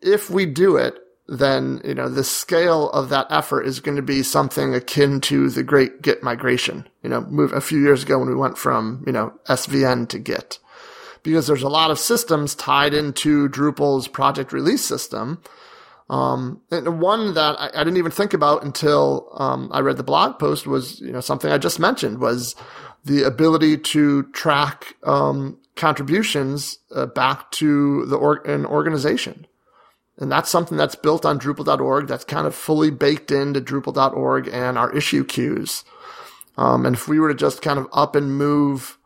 if we do it, then, you know, the scale of that effort is going to be something akin to the great Git migration, you know, move a few years ago when we went from, you know, SVN to Git because there's a lot of systems tied into Drupal's project release system. Um, and one that I, I, didn't even think about until um, I read the blog post was, you know, something I just mentioned was the ability to track um, contributions uh, back to the an organization. And that's something that's built on Drupal.org. That's kind of fully baked into Drupal.org and our issue queues. Um, and if we were to just kind of up and move,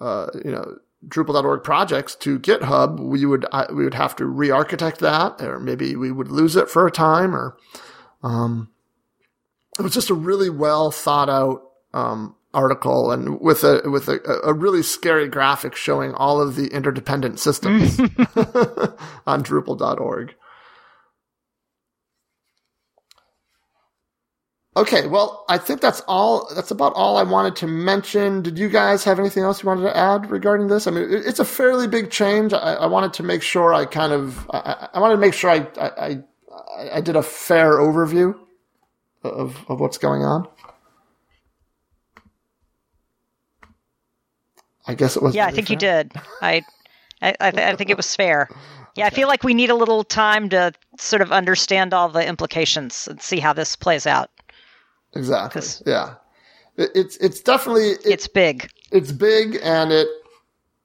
uh, you know, Drupal.org projects to GitHub, we would we would have to re-architect that, or maybe we would lose it for a time, or um, it was just a really well thought out um, article, and with a with a, a, really scary graphic showing all of the interdependent systems on Drupal.org. Okay, well, I think that's all. That's about all I wanted to mention. Did you guys have anything else you wanted to add regarding this? I mean, it's a fairly big change. I, I wanted to make sure I kind of, I, I wanted to make sure I, I, I, did a fair overview of of what's going on. I guess it was. Yeah, I think fair. you did. I, I, I, th- I think it was fair. Yeah, okay. I feel like we need a little time to sort of understand all the implications and see how this plays out. Exactly. Yeah. It, it's it's definitely it, it's big. It's big, and it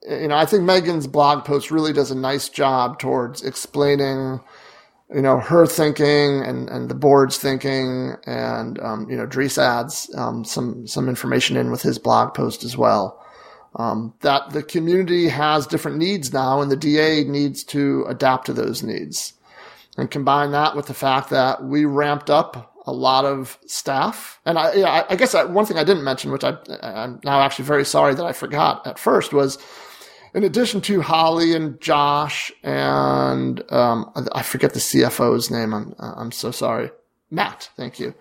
you know I think Megan's blog post really does a nice job towards explaining you know, her thinking and, and the board's thinking and, um, you know, Dries adds, um, some, some information in with his blog post as well. Um, that the community has different needs now and the DA needs to adapt to those needs. And combine that with the fact that we ramped up a lot of staff. And I, I guess I, one thing I didn't mention, which I, I'm now actually very sorry that I forgot at first was, in addition to Holly and Josh and um, I forget the CFO's name. I'm I'm so sorry, Matt. Thank you.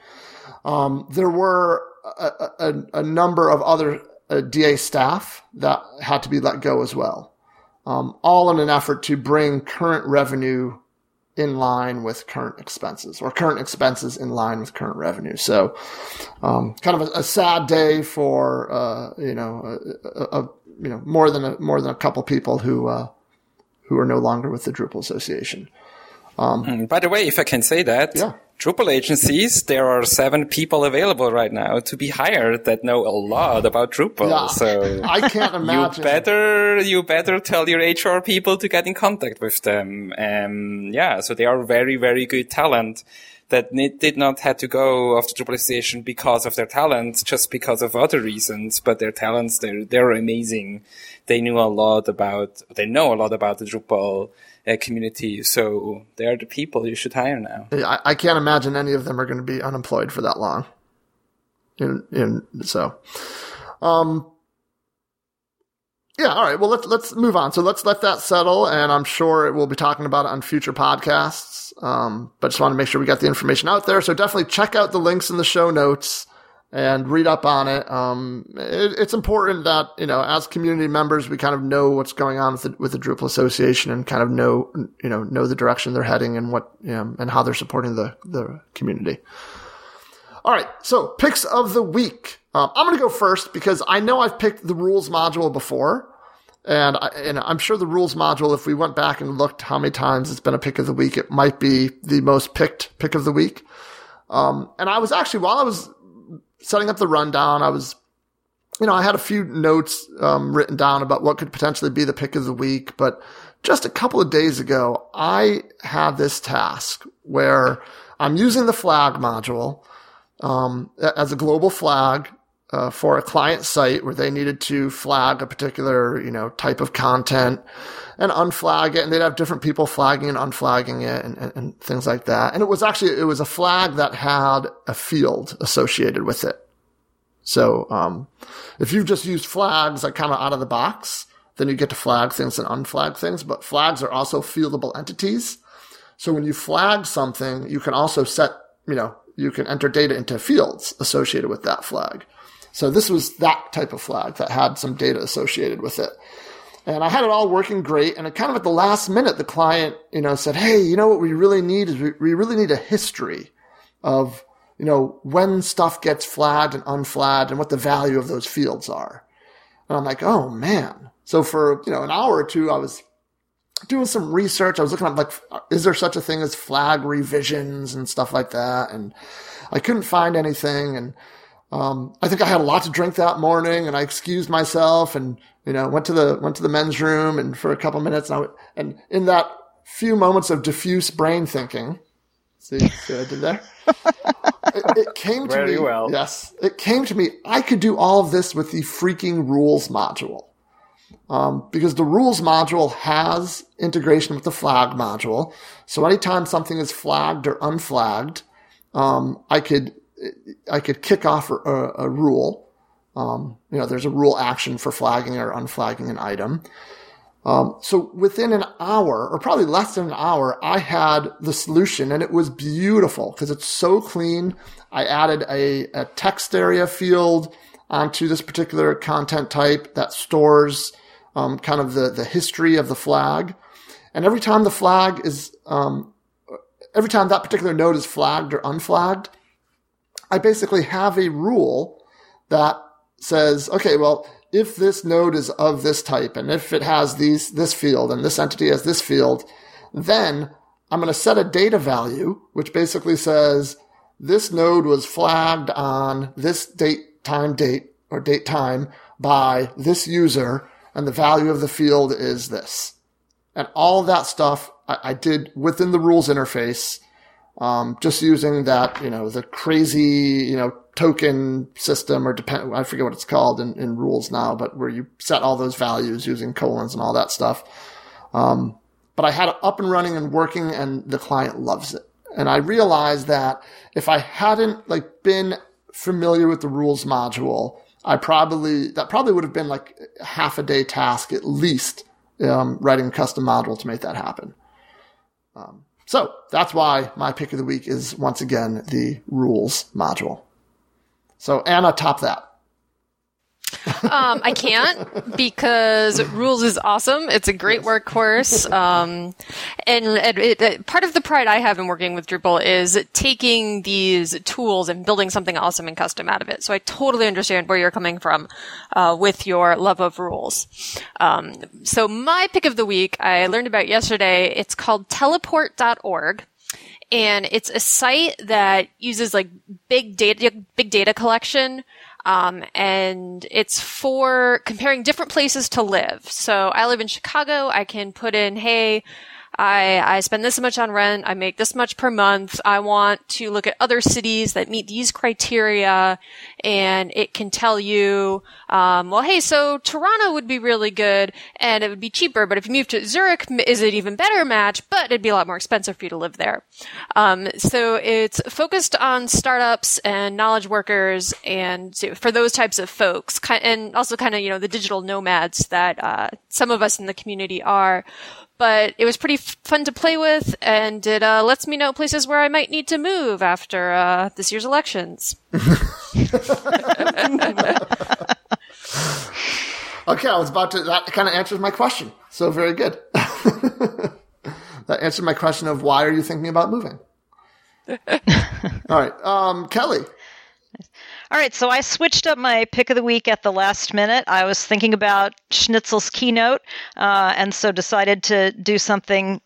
Um, there were a, a, a, number of other uh, DA staff that had to be let go as well, um, all in an effort to bring current revenue in line with current expenses or current expenses in line with current revenue. So, um, kind of a, a, sad day for, uh, you know, a, a, you know, more than a, more than a couple people who, uh, who are no longer with the Drupal Association. Um, hmm, By the way, if I can say that, yeah. Drupal agencies, there are seven people available right now to be hired that know a lot about Drupal. Yeah, so I can't imagine. You better, you better tell your HR people to get in contact with them. Um, yeah, so they are very, very good talent that did not have to go off the Drupal Association because of their talent, just because of other reasons, but their talents, they're, they're amazing. They knew a lot about, they know a lot about the Drupal uh, community. So they are the people you should hire now. I, I can't imagine any of them are going to be unemployed for that long. In, so, um, yeah, all right. Well, let's let's move on. So let's let that settle, and I'm sure we'll be talking about it on future podcasts. Um, but just want to make sure we got the information out there. So definitely check out the links in the show notes and read up on it. Um, it, it's important that you know, as community members, we kind of know what's going on with the, with the Drupal Association and kind of know you know know the direction they're heading and what you know, and how they're supporting the the community. All right, so picks of the week. Um, I'm going to go first because I know I've picked the rules module before. And, I, and I'm sure the rules module, if we went back and looked how many times it's been a pick of the week, it might be the most picked pick of the week. Um, and I was actually, while I was setting up the rundown, I was, you know, I had a few notes um, written down about what could potentially be the pick of the week. But just a couple of days ago, I had this task where I'm using the flag module um, as a global flag uh, for a client site where they needed to flag a particular, you know, type of content and unflag it. And they'd have different people flagging and unflagging it and, and, and, things like that. And it was actually, it was a flag that had a field associated with it. So, um, if you've just used flags like kind of out of the box, then you get to flag things and unflag things. But flags are also fieldable entities. So when you flag something, you can also set, you know, you can enter data into fields associated with that flag. So this was that type of flag that had some data associated with it. And I had it all working great. And kind of at the last minute, the client, you know, said, Hey, you know what we really need is we, we really need a history of, you know, when stuff gets flagged and unflagged and what the value of those fields are. And I'm like, Oh man. So for, you know, an hour or two, I was doing some research. I was looking up like, is there such a thing as flag revisions and stuff like that? And I couldn't find anything. And, um, I think I had a lot to drink that morning and I excused myself and, you know, went to the, went to the men's room and for a couple minutes and, I, and in that few moments of diffuse brain thinking, see, see what I did there? it, it, came to Very me. Well. Yes. It came to me. I could do all of this with the freaking rules module. Um, because the rules module has integration with the flag module. So anytime something is flagged or unflagged, um, I could I could kick off a, a rule. Um, you know, there's a rule action for flagging or unflagging an item. Um, so within an hour, or probably less than an hour, I had the solution, and it was beautiful because it's so clean. I added a, a text area field onto this particular content type that stores um, kind of the the history of the flag, and every time the flag is um, every time that particular node is flagged or unflagged, I basically have a rule that says, okay, well, if this node is of this type and if it has these, this field and this entity has this field, then I'm going to set a data value, which basically says this node was flagged on this date, time, date, or date time by this user, and the value of the field is this. And all that stuff I, I did within the rules interface, um, just using that, you know, the crazy, you know, token system or depend, I forget what it's called in, in rules now, but where you set all those values using colons and all that stuff. Um, but I had it up and running and working and the client loves it. And I realized that if I hadn't like been familiar with the rules module, I probably, that probably would have been like half a day task at least, um, writing a custom module to make that happen. Um, so that's why my pick of the week is once again the rules module. So Anna, top that. Um, I can't because rules is awesome. It's a great workhorse. Um, and, and it, it, part of the pride I have in working with Drupal is taking these tools and building something awesome and custom out of it. So I totally understand where you're coming from uh, with your love of rules. Um, so my pick of the week I learned about yesterday. It's called teleport.org and it's a site that uses like big data, big data collection um, and it's for comparing different places to live. So I live in Chicago. I can put in, hey, I, I spend this much on rent. I make this much per month. I want to look at other cities that meet these criteria. And it can tell you, um, well, hey, so Toronto would be really good and it would be cheaper. But if you move to Zurich, is it even better match? But it'd be a lot more expensive for you to live there. Um, so it's focused on startups and knowledge workers and for those types of folks and also kind of, you know, the digital nomads that, uh, some of us in the community are but it was pretty f- fun to play with, and it uh, lets me know places where I might need to move after uh, this year's elections. okay, I was about to. That kind of answers my question. So very good. that answered my question of why are you thinking about moving? All right, um, Kelley. All right, so I switched up my pick of the week at the last minute. I was thinking about Schnitzel's keynote, uh, and so decided to do something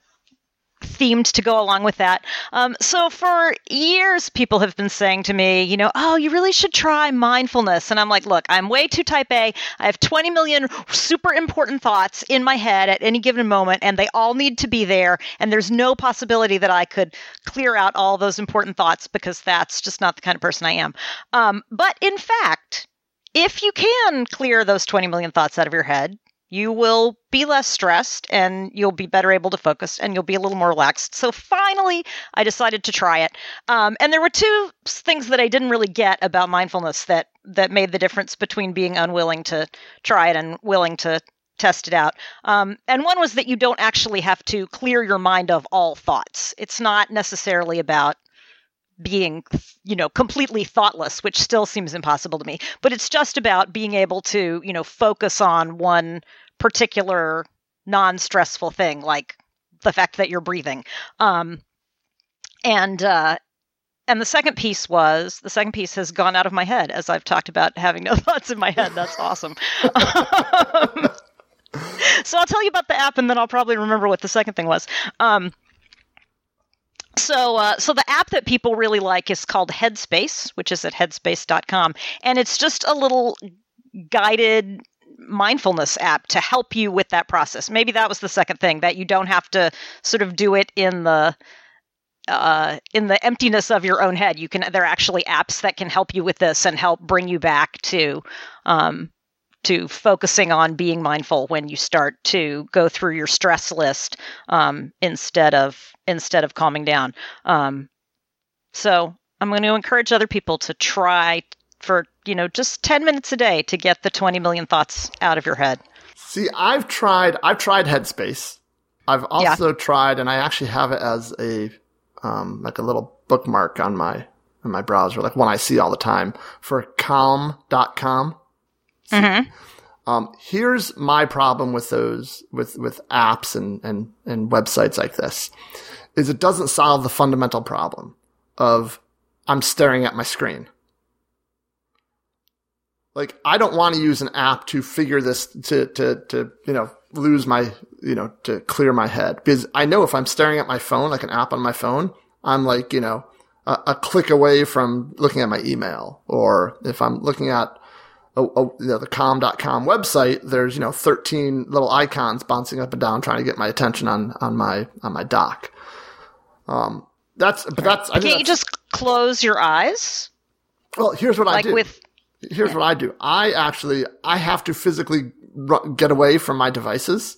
themed to go along with that. Um, so for years, people have been saying to me, you know, oh, you really should try mindfulness. And I'm like, look, I'm way too type A. I have 20 million super important thoughts in my head at any given moment, and they all need to be there. And there's no possibility that I could clear out all those important thoughts because that's just not the kind of person I am. Um, but in fact, if you can clear those 20 million thoughts out of your head, you will be less stressed and you'll be better able to focus and you'll be a little more relaxed. So finally, I decided to try it. Um, and there were two things that I didn't really get about mindfulness that that made the difference between being unwilling to try it and willing to test it out. Um, and one was that you don't actually have to clear your mind of all thoughts. It's not necessarily about being you know completely thoughtless which still seems impossible to me but it's just about being able to you know focus on one particular non-stressful thing like the fact that you're breathing um and uh and the second piece was the second piece has gone out of my head as I've talked about having no thoughts in my head. That's awesome. um, so I'll tell you about the app, and then I'll probably remember what the second thing was. Um, so, uh, so the app that people really like is called Headspace, which is at headspace.com, and it's just a little guided mindfulness app to help you with that process. Maybe that was the second thing that you don't have to sort of do it in the uh, in the emptiness of your own head. You can there are actually apps that can help you with this and help bring you back to um, to focusing on being mindful when you start to go through your stress list um, instead of instead of calming down. Um, so I'm going to encourage other people to try for you know just 10 minutes a day to get the 20 million thoughts out of your head. See, I've tried I've tried Headspace. I've also yeah. tried, and I actually have it as a um, like a little bookmark on my on my browser, like one I see all the time for calm.com. Mm-hmm. Um, here's my problem with those, with, with apps and, and, and websites like this is it doesn't solve the fundamental problem of I'm staring at my screen. Like, I don't want to use an app to figure this, to, to, to, you know, lose my, you know, to clear my head because I know if I'm staring at my phone, like an app on my phone, I'm like, you know, a, a click away from looking at my email or if I'm looking at a, a, you know, the calm.com website, there's, you know, 13 little icons bouncing up and down trying to get my attention on, on my, on my dock. Um, that's, but that's, I Can't think you just close your eyes? well, here's what Like I do. with here's what I do. I actually, I have to physically ru- get away from my devices.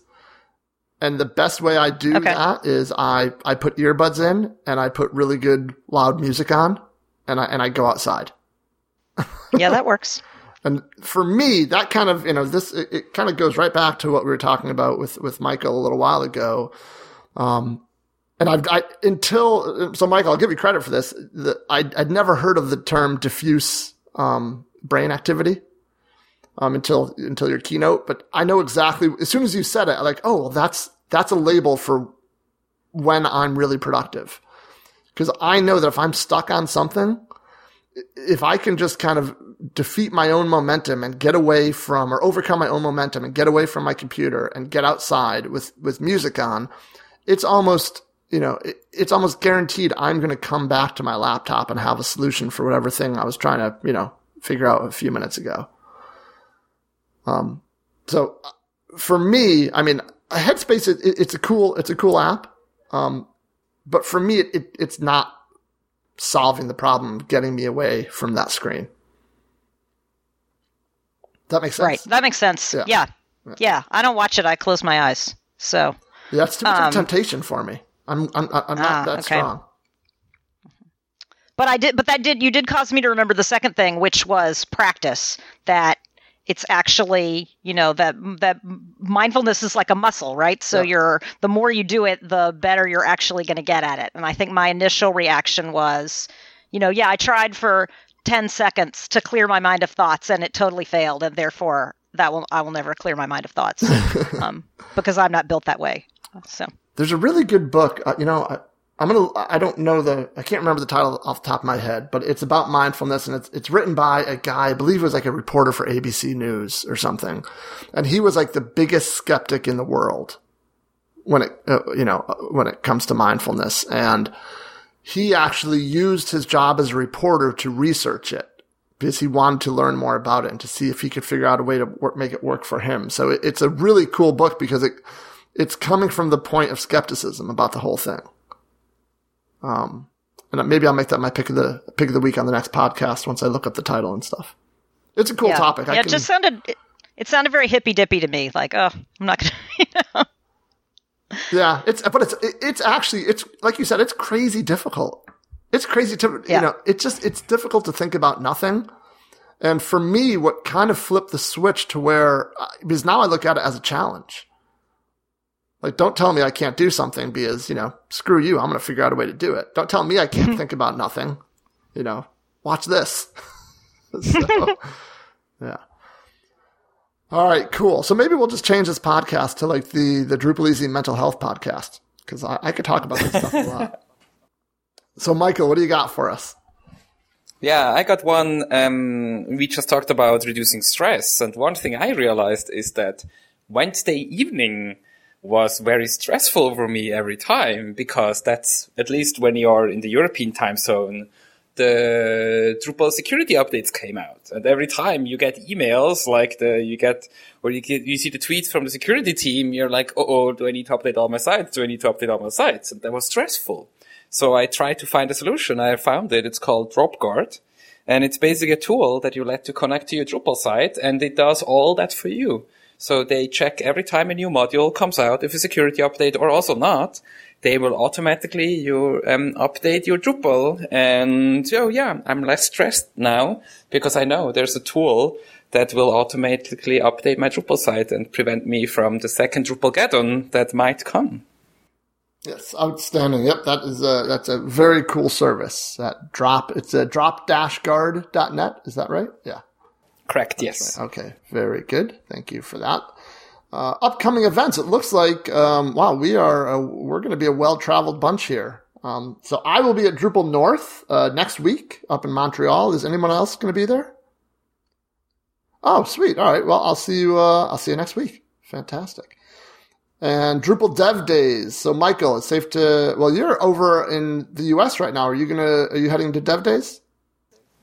And the best way I do Okay. that is I, I put earbuds in and I put really good loud music on and I, and I go outside. Yeah, that works. And for me, that kind of, you know, this, it, it kind of goes right back to what we were talking about with, with Michael a little while ago. Um, and I've, I, until, so Michael, I'll give you credit for this. The, I'd, I'd never heard of the term diffuse, um, brain activity, um, until, until your keynote. But I know exactly, as soon as you said it, like, oh, well, that's, that's a label for when I'm really productive. Cause I know that if I'm stuck on something, if I can just kind of defeat my own momentum and get away from or overcome my own momentum and get away from my computer and get outside with, with music on, it's almost, you know, it, it's almost guaranteed I'm going to come back to my laptop and have a solution for whatever thing I was trying to, you know, figure out a few minutes ago. Um, so for me, I mean, Headspace, it, it, it's a cool, it's a cool app. Um, but for me, it, it's not solving the problem, getting me away from that screen. That makes sense. Right. That makes sense. Yeah. Yeah. yeah. I don't watch it. I close my eyes. So, Yeah, that's too much of a Um, temptation for me. I'm I'm, I'm not Ah, that okay. strong. but I did, but that did, you did cause me to remember the second thing, which was practice. That it's actually, you know, that, that mindfulness is like a muscle, right? So Yeah. you're, the more you do it, the better you're actually going to get at it. And I think my initial reaction was, you know, yeah, I tried for 10 seconds to clear my mind of thoughts and it totally failed. And therefore, that will, I will never clear my mind of thoughts um, because I'm not built that way. So, There's a really good book. Uh, you know, I, I'm gonna. I don't know the. I can't remember the title off the top of my head, but it's about mindfulness, and it's it's written by a guy. I believe it was like a reporter for ABC News or something, and he was like the biggest skeptic in the world when it uh, you know uh, when it comes to mindfulness, and he actually used his job as a reporter to research it because he wanted to learn more about it and to see if he could figure out a way to work, make it work for him. So it, it's a really cool book because it it's coming from the point of skepticism about the whole thing. Um, and maybe I'll make that my pick of the pick of the week on the next podcast once I look up the title and stuff. It's a cool yeah. topic. Yeah, I it can, just sounded, it, it sounded very hippy dippy to me. Like, oh, I'm not going to, yeah, it's but it's it's actually it's like you said, it's crazy difficult. It's crazy to Yeah. you know, it's just it's difficult to think about nothing. And for me, what kind of flipped the switch to where uh, because now I look at it as a challenge. Like, don't tell me I can't do something because, you know, screw you. I'm going to figure out a way to do it. Don't tell me I can't think about nothing. You know, watch this. so, yeah. All right, cool. So maybe we'll just change this podcast to like the, the Drupal Easy mental health podcast because I, I could talk about this stuff a lot. So, Michael, what do you got for us? Yeah, I got one. Um, we just talked about reducing stress, and one thing I realized is that Wednesday evening was very stressful for me every time because that's at least when you're in the European time zone. The Drupal security updates came out, and every time you get emails like the you get or you get you see the tweets from the security team, you're like, oh, do I need to update all my sites? Do I need to update all my sites? And that was stressful. So I tried to find a solution. I found it. It's called DropGuard. And it's basically a tool that you let to connect to your Drupal site and it does all that for you. So they check every time a new module comes out, if a security update or also not, they will automatically you um, update your Drupal. And oh yeah, I'm less stressed now because I know there's a tool that will automatically update my Drupal site and prevent me from the second Drupal Drupalgeddon that might come. Yes, outstanding. Yep, that is a that's a very cool service. That drop it's a drop dash guard.net, is that right? Yeah. Correct. Yes. Okay, very good. Thank you for that. Uh, upcoming events. It looks like um, wow, we are uh, we're going to be a well-traveled bunch here. Um, so I will be at Drupal North uh, next week up in Montreal. Is anyone else going to be there? Oh, sweet. All right. Well, I'll see you. Uh, I'll see you next week. Fantastic. And Drupal Dev Days. So Michael, it's safe to. Well, you're over in the U.S. right now. Are you gonna? Are you heading to Dev Days?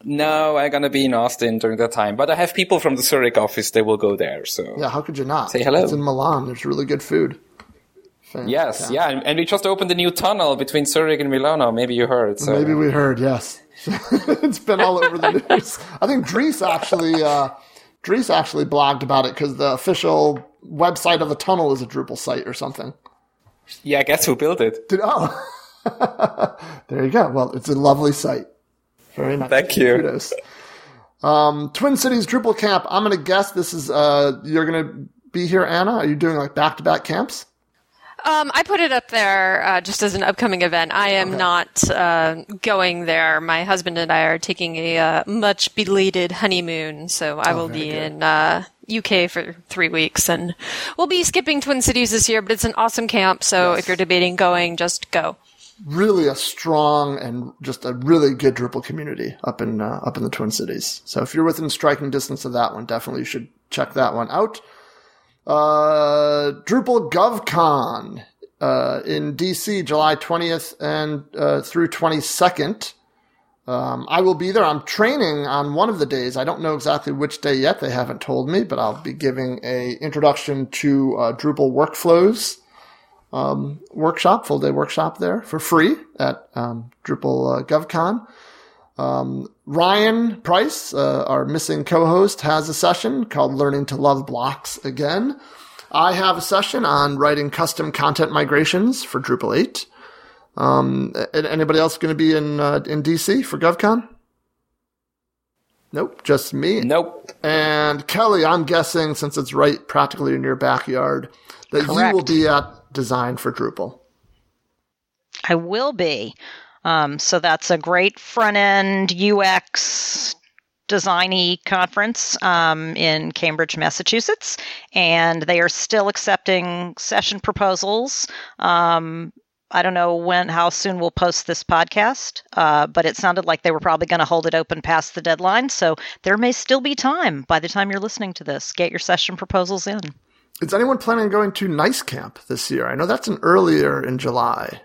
No, I'm gonna be in Austin during that time, but I have people from the Zurich office. They will go there. So Yeah, how could you not? Say hello. It's in Milan. There's really good food. yes, yeah, and, and we just opened a new tunnel between Zurich and Milano. Maybe you heard. So Maybe we heard, yes. it's been all over the news. I think Dries actually, uh, Dries actually blogged about it because the official website of the tunnel is a Drupal site or something. yeah, guess who built it? Did, oh, there you go. Well, it's a lovely site. Very nice. Thank you. Kudos. Um, Twin Cities Drupal Camp. I'm going to guess this is, uh, you're going to be here, Anna. Are you doing like back to back camps? Um, I put it up there uh, just as an upcoming event. I am not uh, going there. My husband and I are taking a uh, much belated honeymoon, so I will be good. in uh, UK for three weeks, and we'll be skipping Twin Cities this year. But it's an awesome camp, so Yes. if you're debating going, just go. Really a strong and just a really good Drupal community up in uh, up in the Twin Cities. So if you're within striking distance of that one, definitely you should check that one out. Uh, Drupal GovCon uh, in DC, July 20th and uh, through 22nd. Um, I will be there. I'm training on one of the days. I don't know exactly which day yet. They haven't told me, but I'll be giving a introduction to uh, Drupal workflows workshop, full day workshop there for free at um, Drupal uh, GovCon. Um, Ryan Price, uh, our missing co-host, has a session called "Learning to Love Blocks Again." I have a session on writing custom content migrations for Drupal 8. Um, anybody else going to be in uh, in DC for GovCon? Nope, just me. Nope. And Kelley, I'm guessing since it's right practically in your backyard, that you will be at Design for Drupal. I will be. Um, so that's a great front end UX designy conference um, in Cambridge, Massachusetts, and they are still accepting session proposals. Um, I don't know when, how soon we'll post this podcast, uh, but it sounded like they were probably going to hold it open past the deadline. So there may still be time by the time you're listening to this. Get your session proposals in. Is anyone planning on going to NYC Camp this year? I know that's an earlier in July.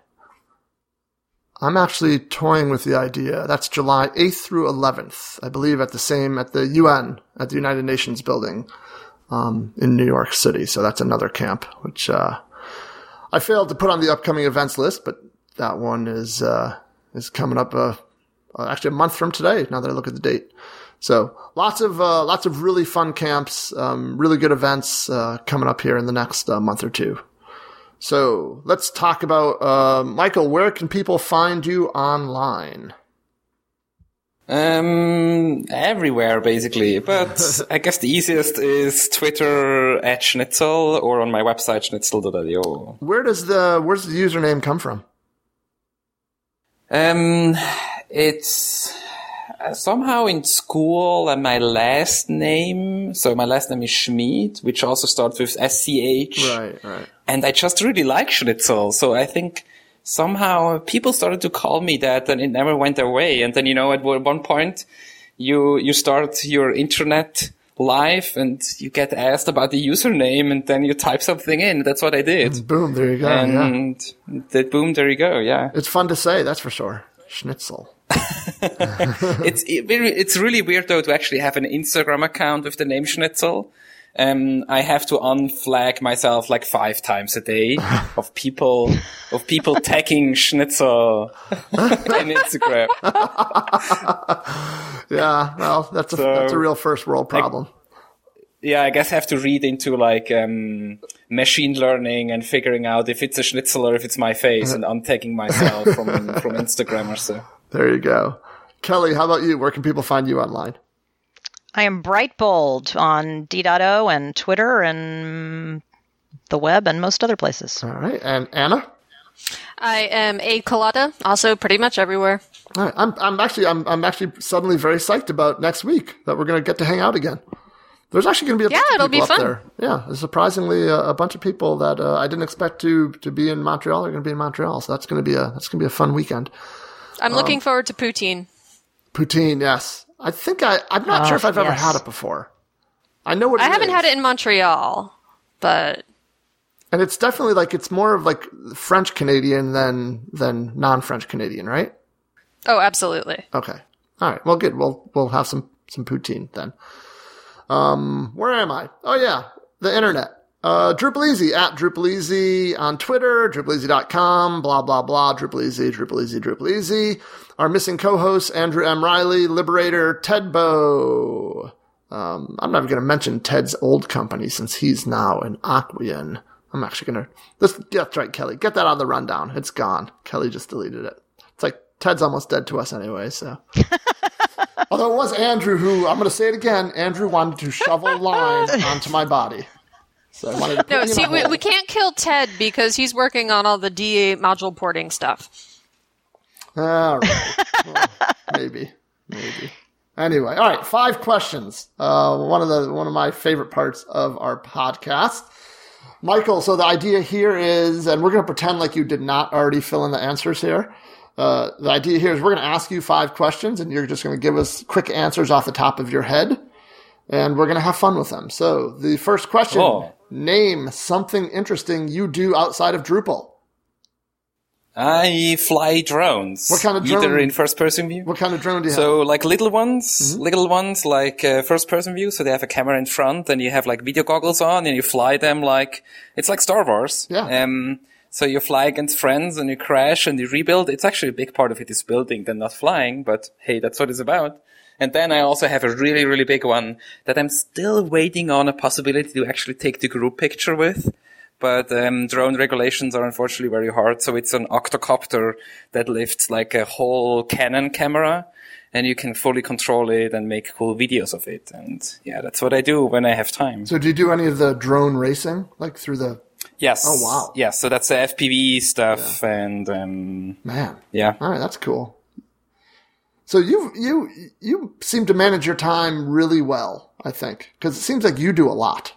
I'm actually toying with the idea. That's July 8th through 11th, I believe, at the same at the UN at the United Nations building um, in New York City. So that's another camp, which uh, I failed to put on the upcoming events list, but that one is uh, is coming up uh, uh, actually a month from today. Now that I look at the date. So lots of uh, lots of really fun camps, um, really good events uh, coming up here in the next uh, month or two. So let's talk about uh, Michael. Where can people find you online? Um, everywhere basically, but I guess the easiest is Twitter at Schnitzel or on my website schnitzel.io. Where does the where's the username come from? Um, it's Uh, somehow in school and my last name. So my last name is Schmid, which also starts with SCH. Right, right. And I just really like Schnitzel. So I think somehow people started to call me that and it never went away. And then, you know, at one point you, you start your internet live and you get asked about the username and then you type something in. That's what I did. Boom, there you go. yeah. And that boom, there you go. Yeah. It's fun to say, that's for sure. Schnitzel. it's it, really- it's really weird though to actually have an Instagram account with the name Schnitzel. Um, I have to unflag myself like five times a day of people of people tagging Schnitzel on Instagram. Yeah, well, that's a that's a real first world problem. Yeah, I guess I have to read into like um, machine learning and figuring out if it's a Schnitzel or if it's my face and untagging myself from from Instagram or so. There you go. Kelley, how about you? Where can people find you online? I am Brightbold on D.O and Twitter and the web and most other places. All right, and Anna. I am akalata, also pretty much everywhere. All right, I'm I'm actually I'm I'm actually suddenly very psyched about next week that we're going to get to hang out again. There's actually going to be a Yeah, bunch it'll be people up fun. there. Yeah, surprisingly a, a bunch of people that uh, I didn't expect to to be in Montreal. Are going to be in Montreal, so that's going to be a that's going to be a fun weekend. I'm Um, looking forward to poutine. Poutine, yes. I think I I'm not Oh, sure if I've ever had it before. I know what I haven't is. had it in Montreal, but and it's definitely like it's more of like French Canadian than than non French Canadian, right? oh, absolutely. Okay. All right. Well, good. We'll we'll have some some poutine then. Um, where am I? Oh yeah, the internet. Uh, Drupal Easy at Drupal Easy on Twitter, drupaleasy.com, blah, blah, blah, Drupal Easy, Drupal Easy, Drupal Easy. Our missing co-hosts, Andrew M. Riley, Liberatr, Tedbo. Um, I'm never going to mention Ted's old company since he's now an Acquian. I'm actually going to, this, that's right, Kelley. Get that out of the rundown. It's gone. Kelley just deleted it. It's like, Ted's almost dead to us anyway, so. Although it was Andrew who, I'm going to say it again, Andrew wanted to shovel lime onto my body. So I wanted to No, see, we, we can't kill Ted because he's working on all the DA module porting stuff. All right. Well, maybe. Maybe. Anyway, all right. Five questions. Uh, one of the one of my favorite parts of our podcast. Michael, so the idea here is, and we're going to pretend like you did not already fill in the answers here. Uh, the idea here is we're going to ask you five questions, and you're just going to give us quick answers off the top of your head, and we're going to have fun with them. So the first question: Oh. Name something interesting you do outside of Drupal. I fly drones. What kind of Either in first person view. What kind of drone do you have? So like little ones, Mm-hmm. little ones like uh, first person view. So they have a camera in front and you have like video goggles on and you fly them like, it's like Star Wars. Yeah. Um, so you fly against friends and you crash and you rebuild. It's actually a big part of it is building than not flying, but hey, that's what it's about. And then I also have a really, really big one that I'm still waiting on a possibility to actually take the group picture with. But um, drone regulations are unfortunately very hard. So it's an octocopter that lifts like a whole Canon camera and you can fully control it and make cool videos of it. And yeah, that's what I do when I have time. So do you do any of the drone racing, like through the yes. Oh, wow. Yeah. So that's the FPV stuff. And um, man? yeah. All right, that's cool. So you you you seem to manage your time really well, I think, because it seems like you do a lot.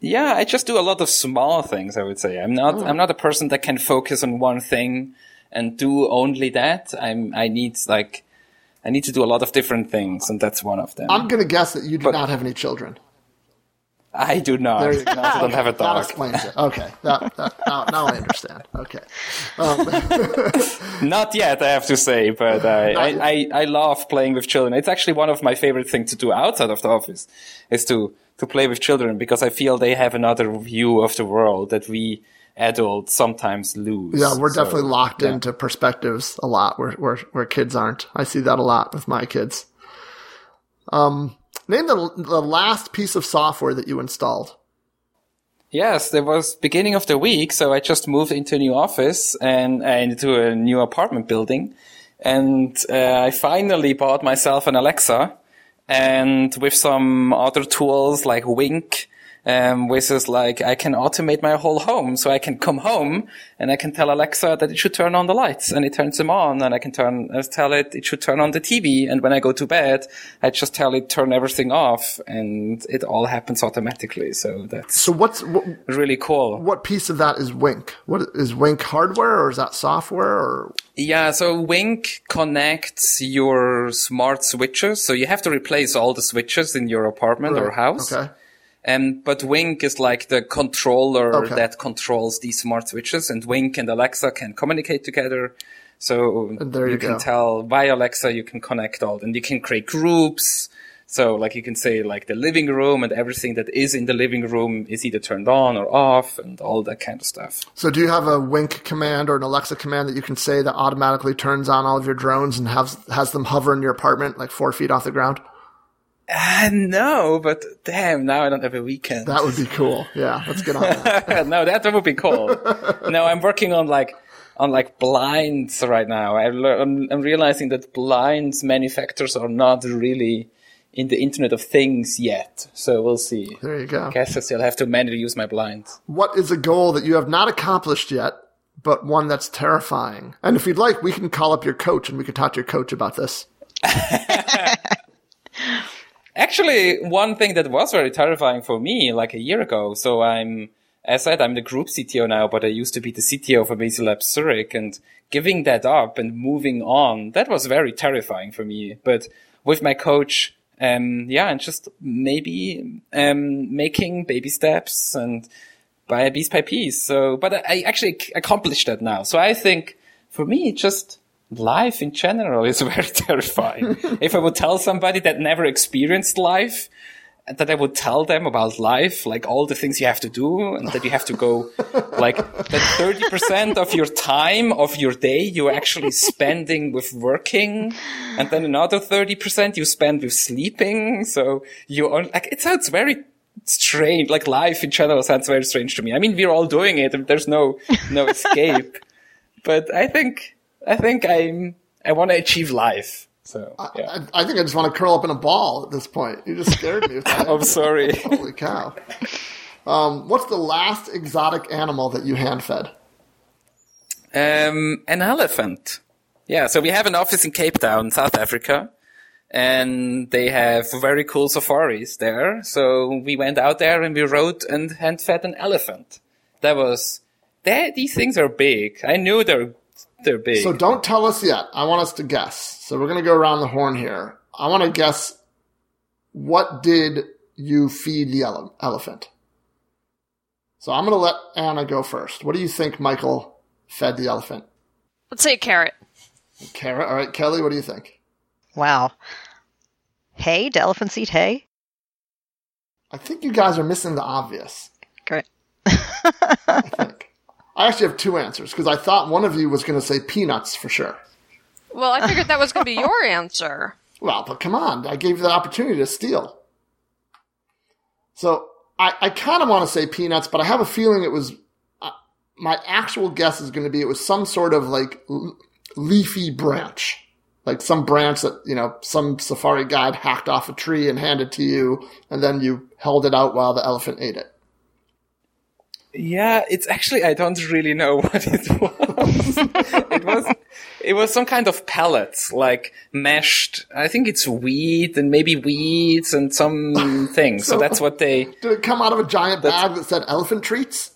Yeah, I just do a lot of small things. I would say I'm not. Oh. I'm not a person that can focus on one thing and do only that. I'm. I need like, I need to do a lot of different things, and that's one of them. I'm going to guess that you do But- not have any children. I do not. There you go. I don't have a That explains it. Okay, that, that, now, now I understand. Okay, Not yet, I have to say, but I, I. I, I love playing with children. It's actually one of my favorite things to do outside of the office is to, to play with children because I feel they have another view of the world that we adults sometimes lose. yeah, we're So, definitely locked yeah. into perspectives a lot, where, where where kids aren't. I see that a lot with my kids. Um, name the the last piece of software that you installed. Yes, there was beginning of the week, so I just moved into a new office and into a new apartment building, and uh, I finally bought myself an Alexa, and with some other tools like Wink, um, which is like I can automate my whole home, so I can come home and I can tell Alexa that it should turn on the lights, and it turns them on, and I can turn uh, tell it it should turn on the TV, and when I go to bed, I just tell it turn everything off, and it all happens automatically. So that's So what's what, really cool. what piece of that is Wink? What is Wink hardware or is that software or Yeah, so Wink connects your smart switches. So you have to replace all the switches in your apartment or house. Okay. Um, but Wink is like the controller Okay. that controls these smart switches, and Wink and Alexa can communicate together. So there you can go. tell via Alexa you can connect all, and you can create groups. So like you can say like the living room and everything that is in the living room is either turned on or off, and all that kind of stuff. So do you have a Wink command or an Alexa command that you can say that automatically turns on all of your drones and has has them hover in your apartment like four feet off the ground? Uh, no, but damn, now I don't have a weekend. That would be cool. Yeah, let's get on that. no, that would be cool. no, I'm working on like on like blinds right now. I lear- I'm, I'm realizing that blinds manufacturers are not really in the Internet of Things yet. So we'll see. There you go. Guess I still have to manually use my blinds. What is a goal that you have not accomplished yet, but one that's terrifying? And if you'd like, we can call up your coach and we can talk to your coach about this. Actually, one thing that was very terrifying for me, like a year ago. So I'm, as I said, I'm the group CTO now, but I used to be the CTO for Amazee Lab Zurich and giving that up and moving on, that was very terrifying for me. But with my coach, um, yeah, and just maybe, um, making baby steps and by piece by piece. So, but I I actually accomplished that now. So I think for me, just life in general is very terrifying. if I would tell somebody that never experienced life, and that I would tell them about life, like all the things you have to do, and that you have to go, like that 30% of your time of your day you're actually spending with working, and then another 30% you spend with sleeping. So you are like, it sounds very strange. Like life in general sounds very strange to me. I mean, we're all doing it, and there's no no escape. but I think I think I'm I want to achieve life. So yeah. I, I, think I just want to curl up in a ball at this point. You just scared me. I'm sorry. Holy cow! Um, what's the last exotic animal that you hand fed? Um, an elephant. Yeah, so we have an office in Cape Town, South Africa, and they have very cool safaris there. So we went out there and we rode and hand fed an elephant. That was, that, these things are big. I knew they're they're big. So don't tell us yet. I want us to guess. So we're going to go around the horn here. I want to guess what did you feed the ele- elephant? So I'm going to let Anna go first. What do you think Michael fed the elephant? Let's say a carrot. A carrot. All right, Kelley, what do you think? Wow. Hay? Do elephants eat hay? I think you guys are missing the obvious. Great. I actually have two answers because I thought one of you was going to say peanuts for sure. Well, I figured that was going to be your answer. Well, but come on, I gave you the opportunity to steal. So I, I kind of want to say peanuts, but I have a feeling it was. Uh, my actual guess is going to be it was some sort of like l- leafy branch, like some branch that you know some safari guide hacked off a tree and handed to you, and then you held it out while the elephant ate it. Yeah, it's actually I don't really know what it was. it was it was some kind of pellets, like meshed. I think it's wheat and maybe weeds and some things. so, so, that's what they. Did it come out of a giant bag that said elephant treats?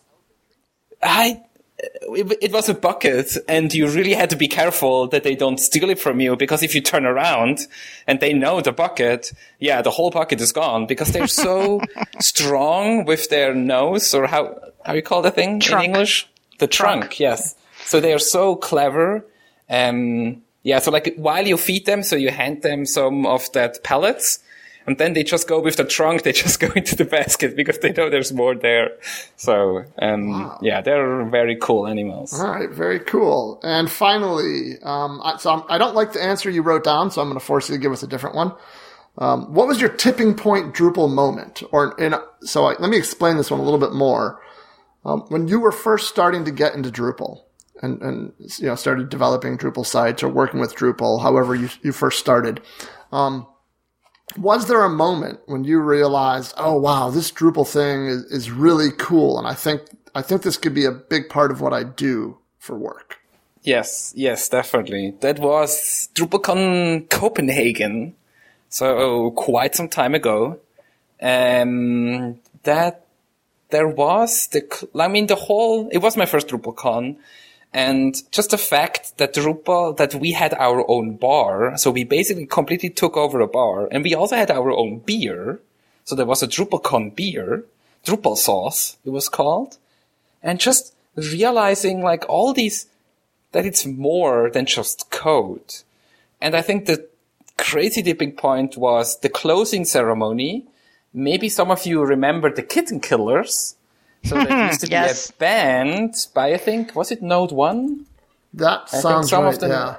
I it, was a bucket and you really had to be careful that they don't steal it from you because if you turn around and they know the bucket, yeah, the whole bucket is gone because they're so strong with their nose or how, how you call the thing trunk. in English? The trunk, trunk, yes. So they are so clever. Um, yeah, so like while you feed them, so you hand them some of that pellets and then they just go with the trunk. They just go into the basket because they know there's more there. So, um, wow. yeah, they're very cool animals. All right, very cool. And finally, um, I, so I'm, I do not like the answer you wrote down, so I'm going to force you to give us a different one. Um, what was your tipping point Drupal moment? Or in, so I, let me explain this one a little bit more. Um, when you were first starting to get into Drupal and, and you know started developing Drupal sites or working with Drupal, however you you first started. Um, was there a moment when you realized, oh wow, this Drupal thing is, is really cool, and I think I think this could be a big part of what I do for work? Yes, yes, definitely. That was DrupalCon Copenhagen, so quite some time ago. Um, that there was the, I mean, the whole, it was my first DrupalCon, and just the fact that Drupal, that we had our own bar, so we basically completely took over a bar, and we also had our own beer. So there was a DrupalCon beer, Drupal sauce, it was called. And just realizing like all these, that it's more than just code. And I think the crazy dipping point was the closing ceremony. Maybe some of you remember the Kitten Killers so there hmm, used to yes. be a band by I think was it Node One? That I sounds some right. Of them, yeah.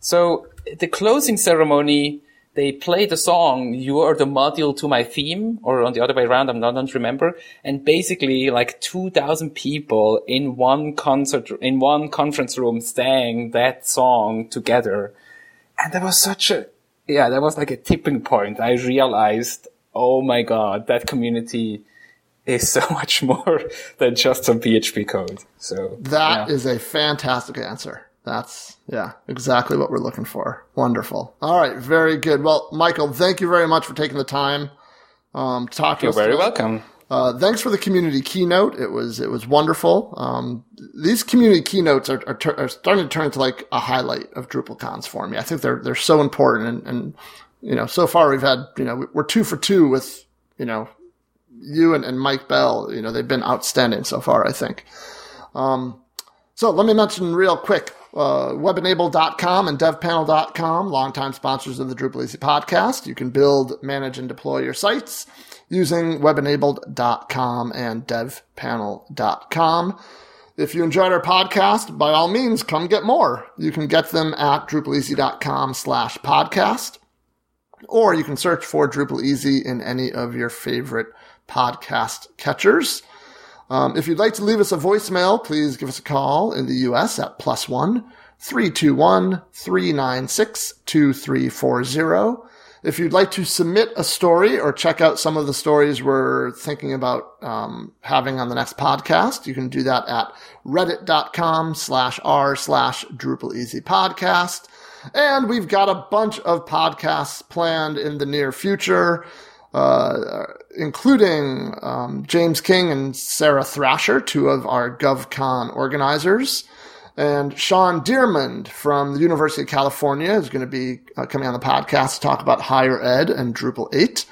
So the closing ceremony, they played the song "You Are the Module to My Theme," or on the other way around. I'm not don't remember. And basically, like two thousand people in one concert in one conference room sang that song together, and that was such a yeah, that was like a tipping point. I realized, oh my god, that community is so much more than just some PHP code. So that yeah. is a fantastic answer. That's yeah, exactly what we're looking for. Wonderful. All right, very good. Well, Michael, thank you very much for taking the time um, to talk to You're us. You're very today. welcome. Uh, thanks for the community keynote. It was it was wonderful. Um, these community keynotes are, are, are, starting to turn into like a highlight of DrupalCons for me. I think they're they're so important, and, and you know, so far we've had you know we're two for two with you know you and, and Mike Bell, you know, they've been outstanding so far, I think. Um, so let me mention real quick. uh, webenabled.com and devpanel.com, longtime sponsors of the Drupal Easy podcast. You can build, manage, and deploy your sites using webenabled.com and devpanel.com. If you enjoyed our podcast, by all means, come get more. You can get them at drupaleasy.com slash podcast, or you can search for Drupal Easy in any of your favorite podcast catchers. Um, if you'd like to leave us a voicemail, please give us a call in the U.S. at plus one 321 396 2340. If you'd like to submit a story or check out some of the stories we're thinking about um, having on the next podcast, you can do that at reddit.com slash r slash Drupal Easy Podcast. And we've got a bunch of podcasts planned in the near future, uh, including um, James King and Sarah Thrasher, two of our GovCon organizers. And Shawn DeArmond from the University of California is going to be uh, coming on the podcast to talk about higher ed and Drupal 8.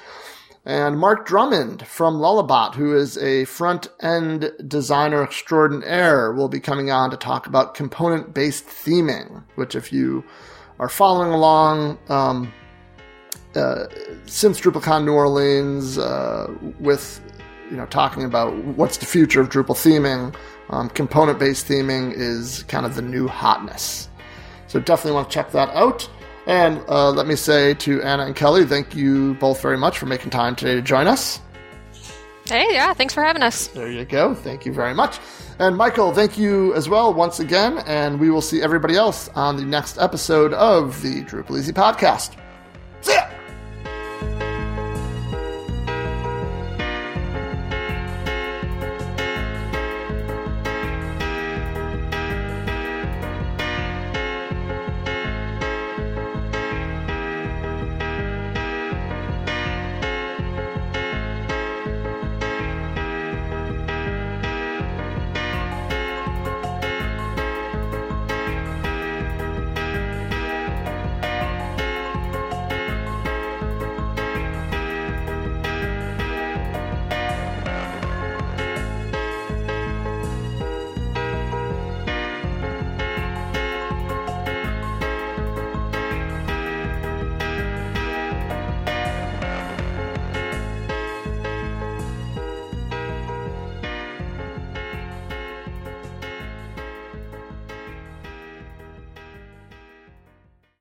And Mark Drummond from Lullabot, who is a front end designer extraordinaire, will be coming on to talk about component based theming, which, if you are following along, um, uh, since DrupalCon New Orleans, uh, with you know talking about what's the future of Drupal theming, um, component based theming is kind of the new hotness. So definitely want to check that out. And uh, let me say to Anna and Kelley, thank you both very much for making time today to join us. Hey, yeah, thanks for having us. There you go. Thank you very much. And Michael, thank you as well once again. And we will see everybody else on the next episode of the Drupal Easy podcast.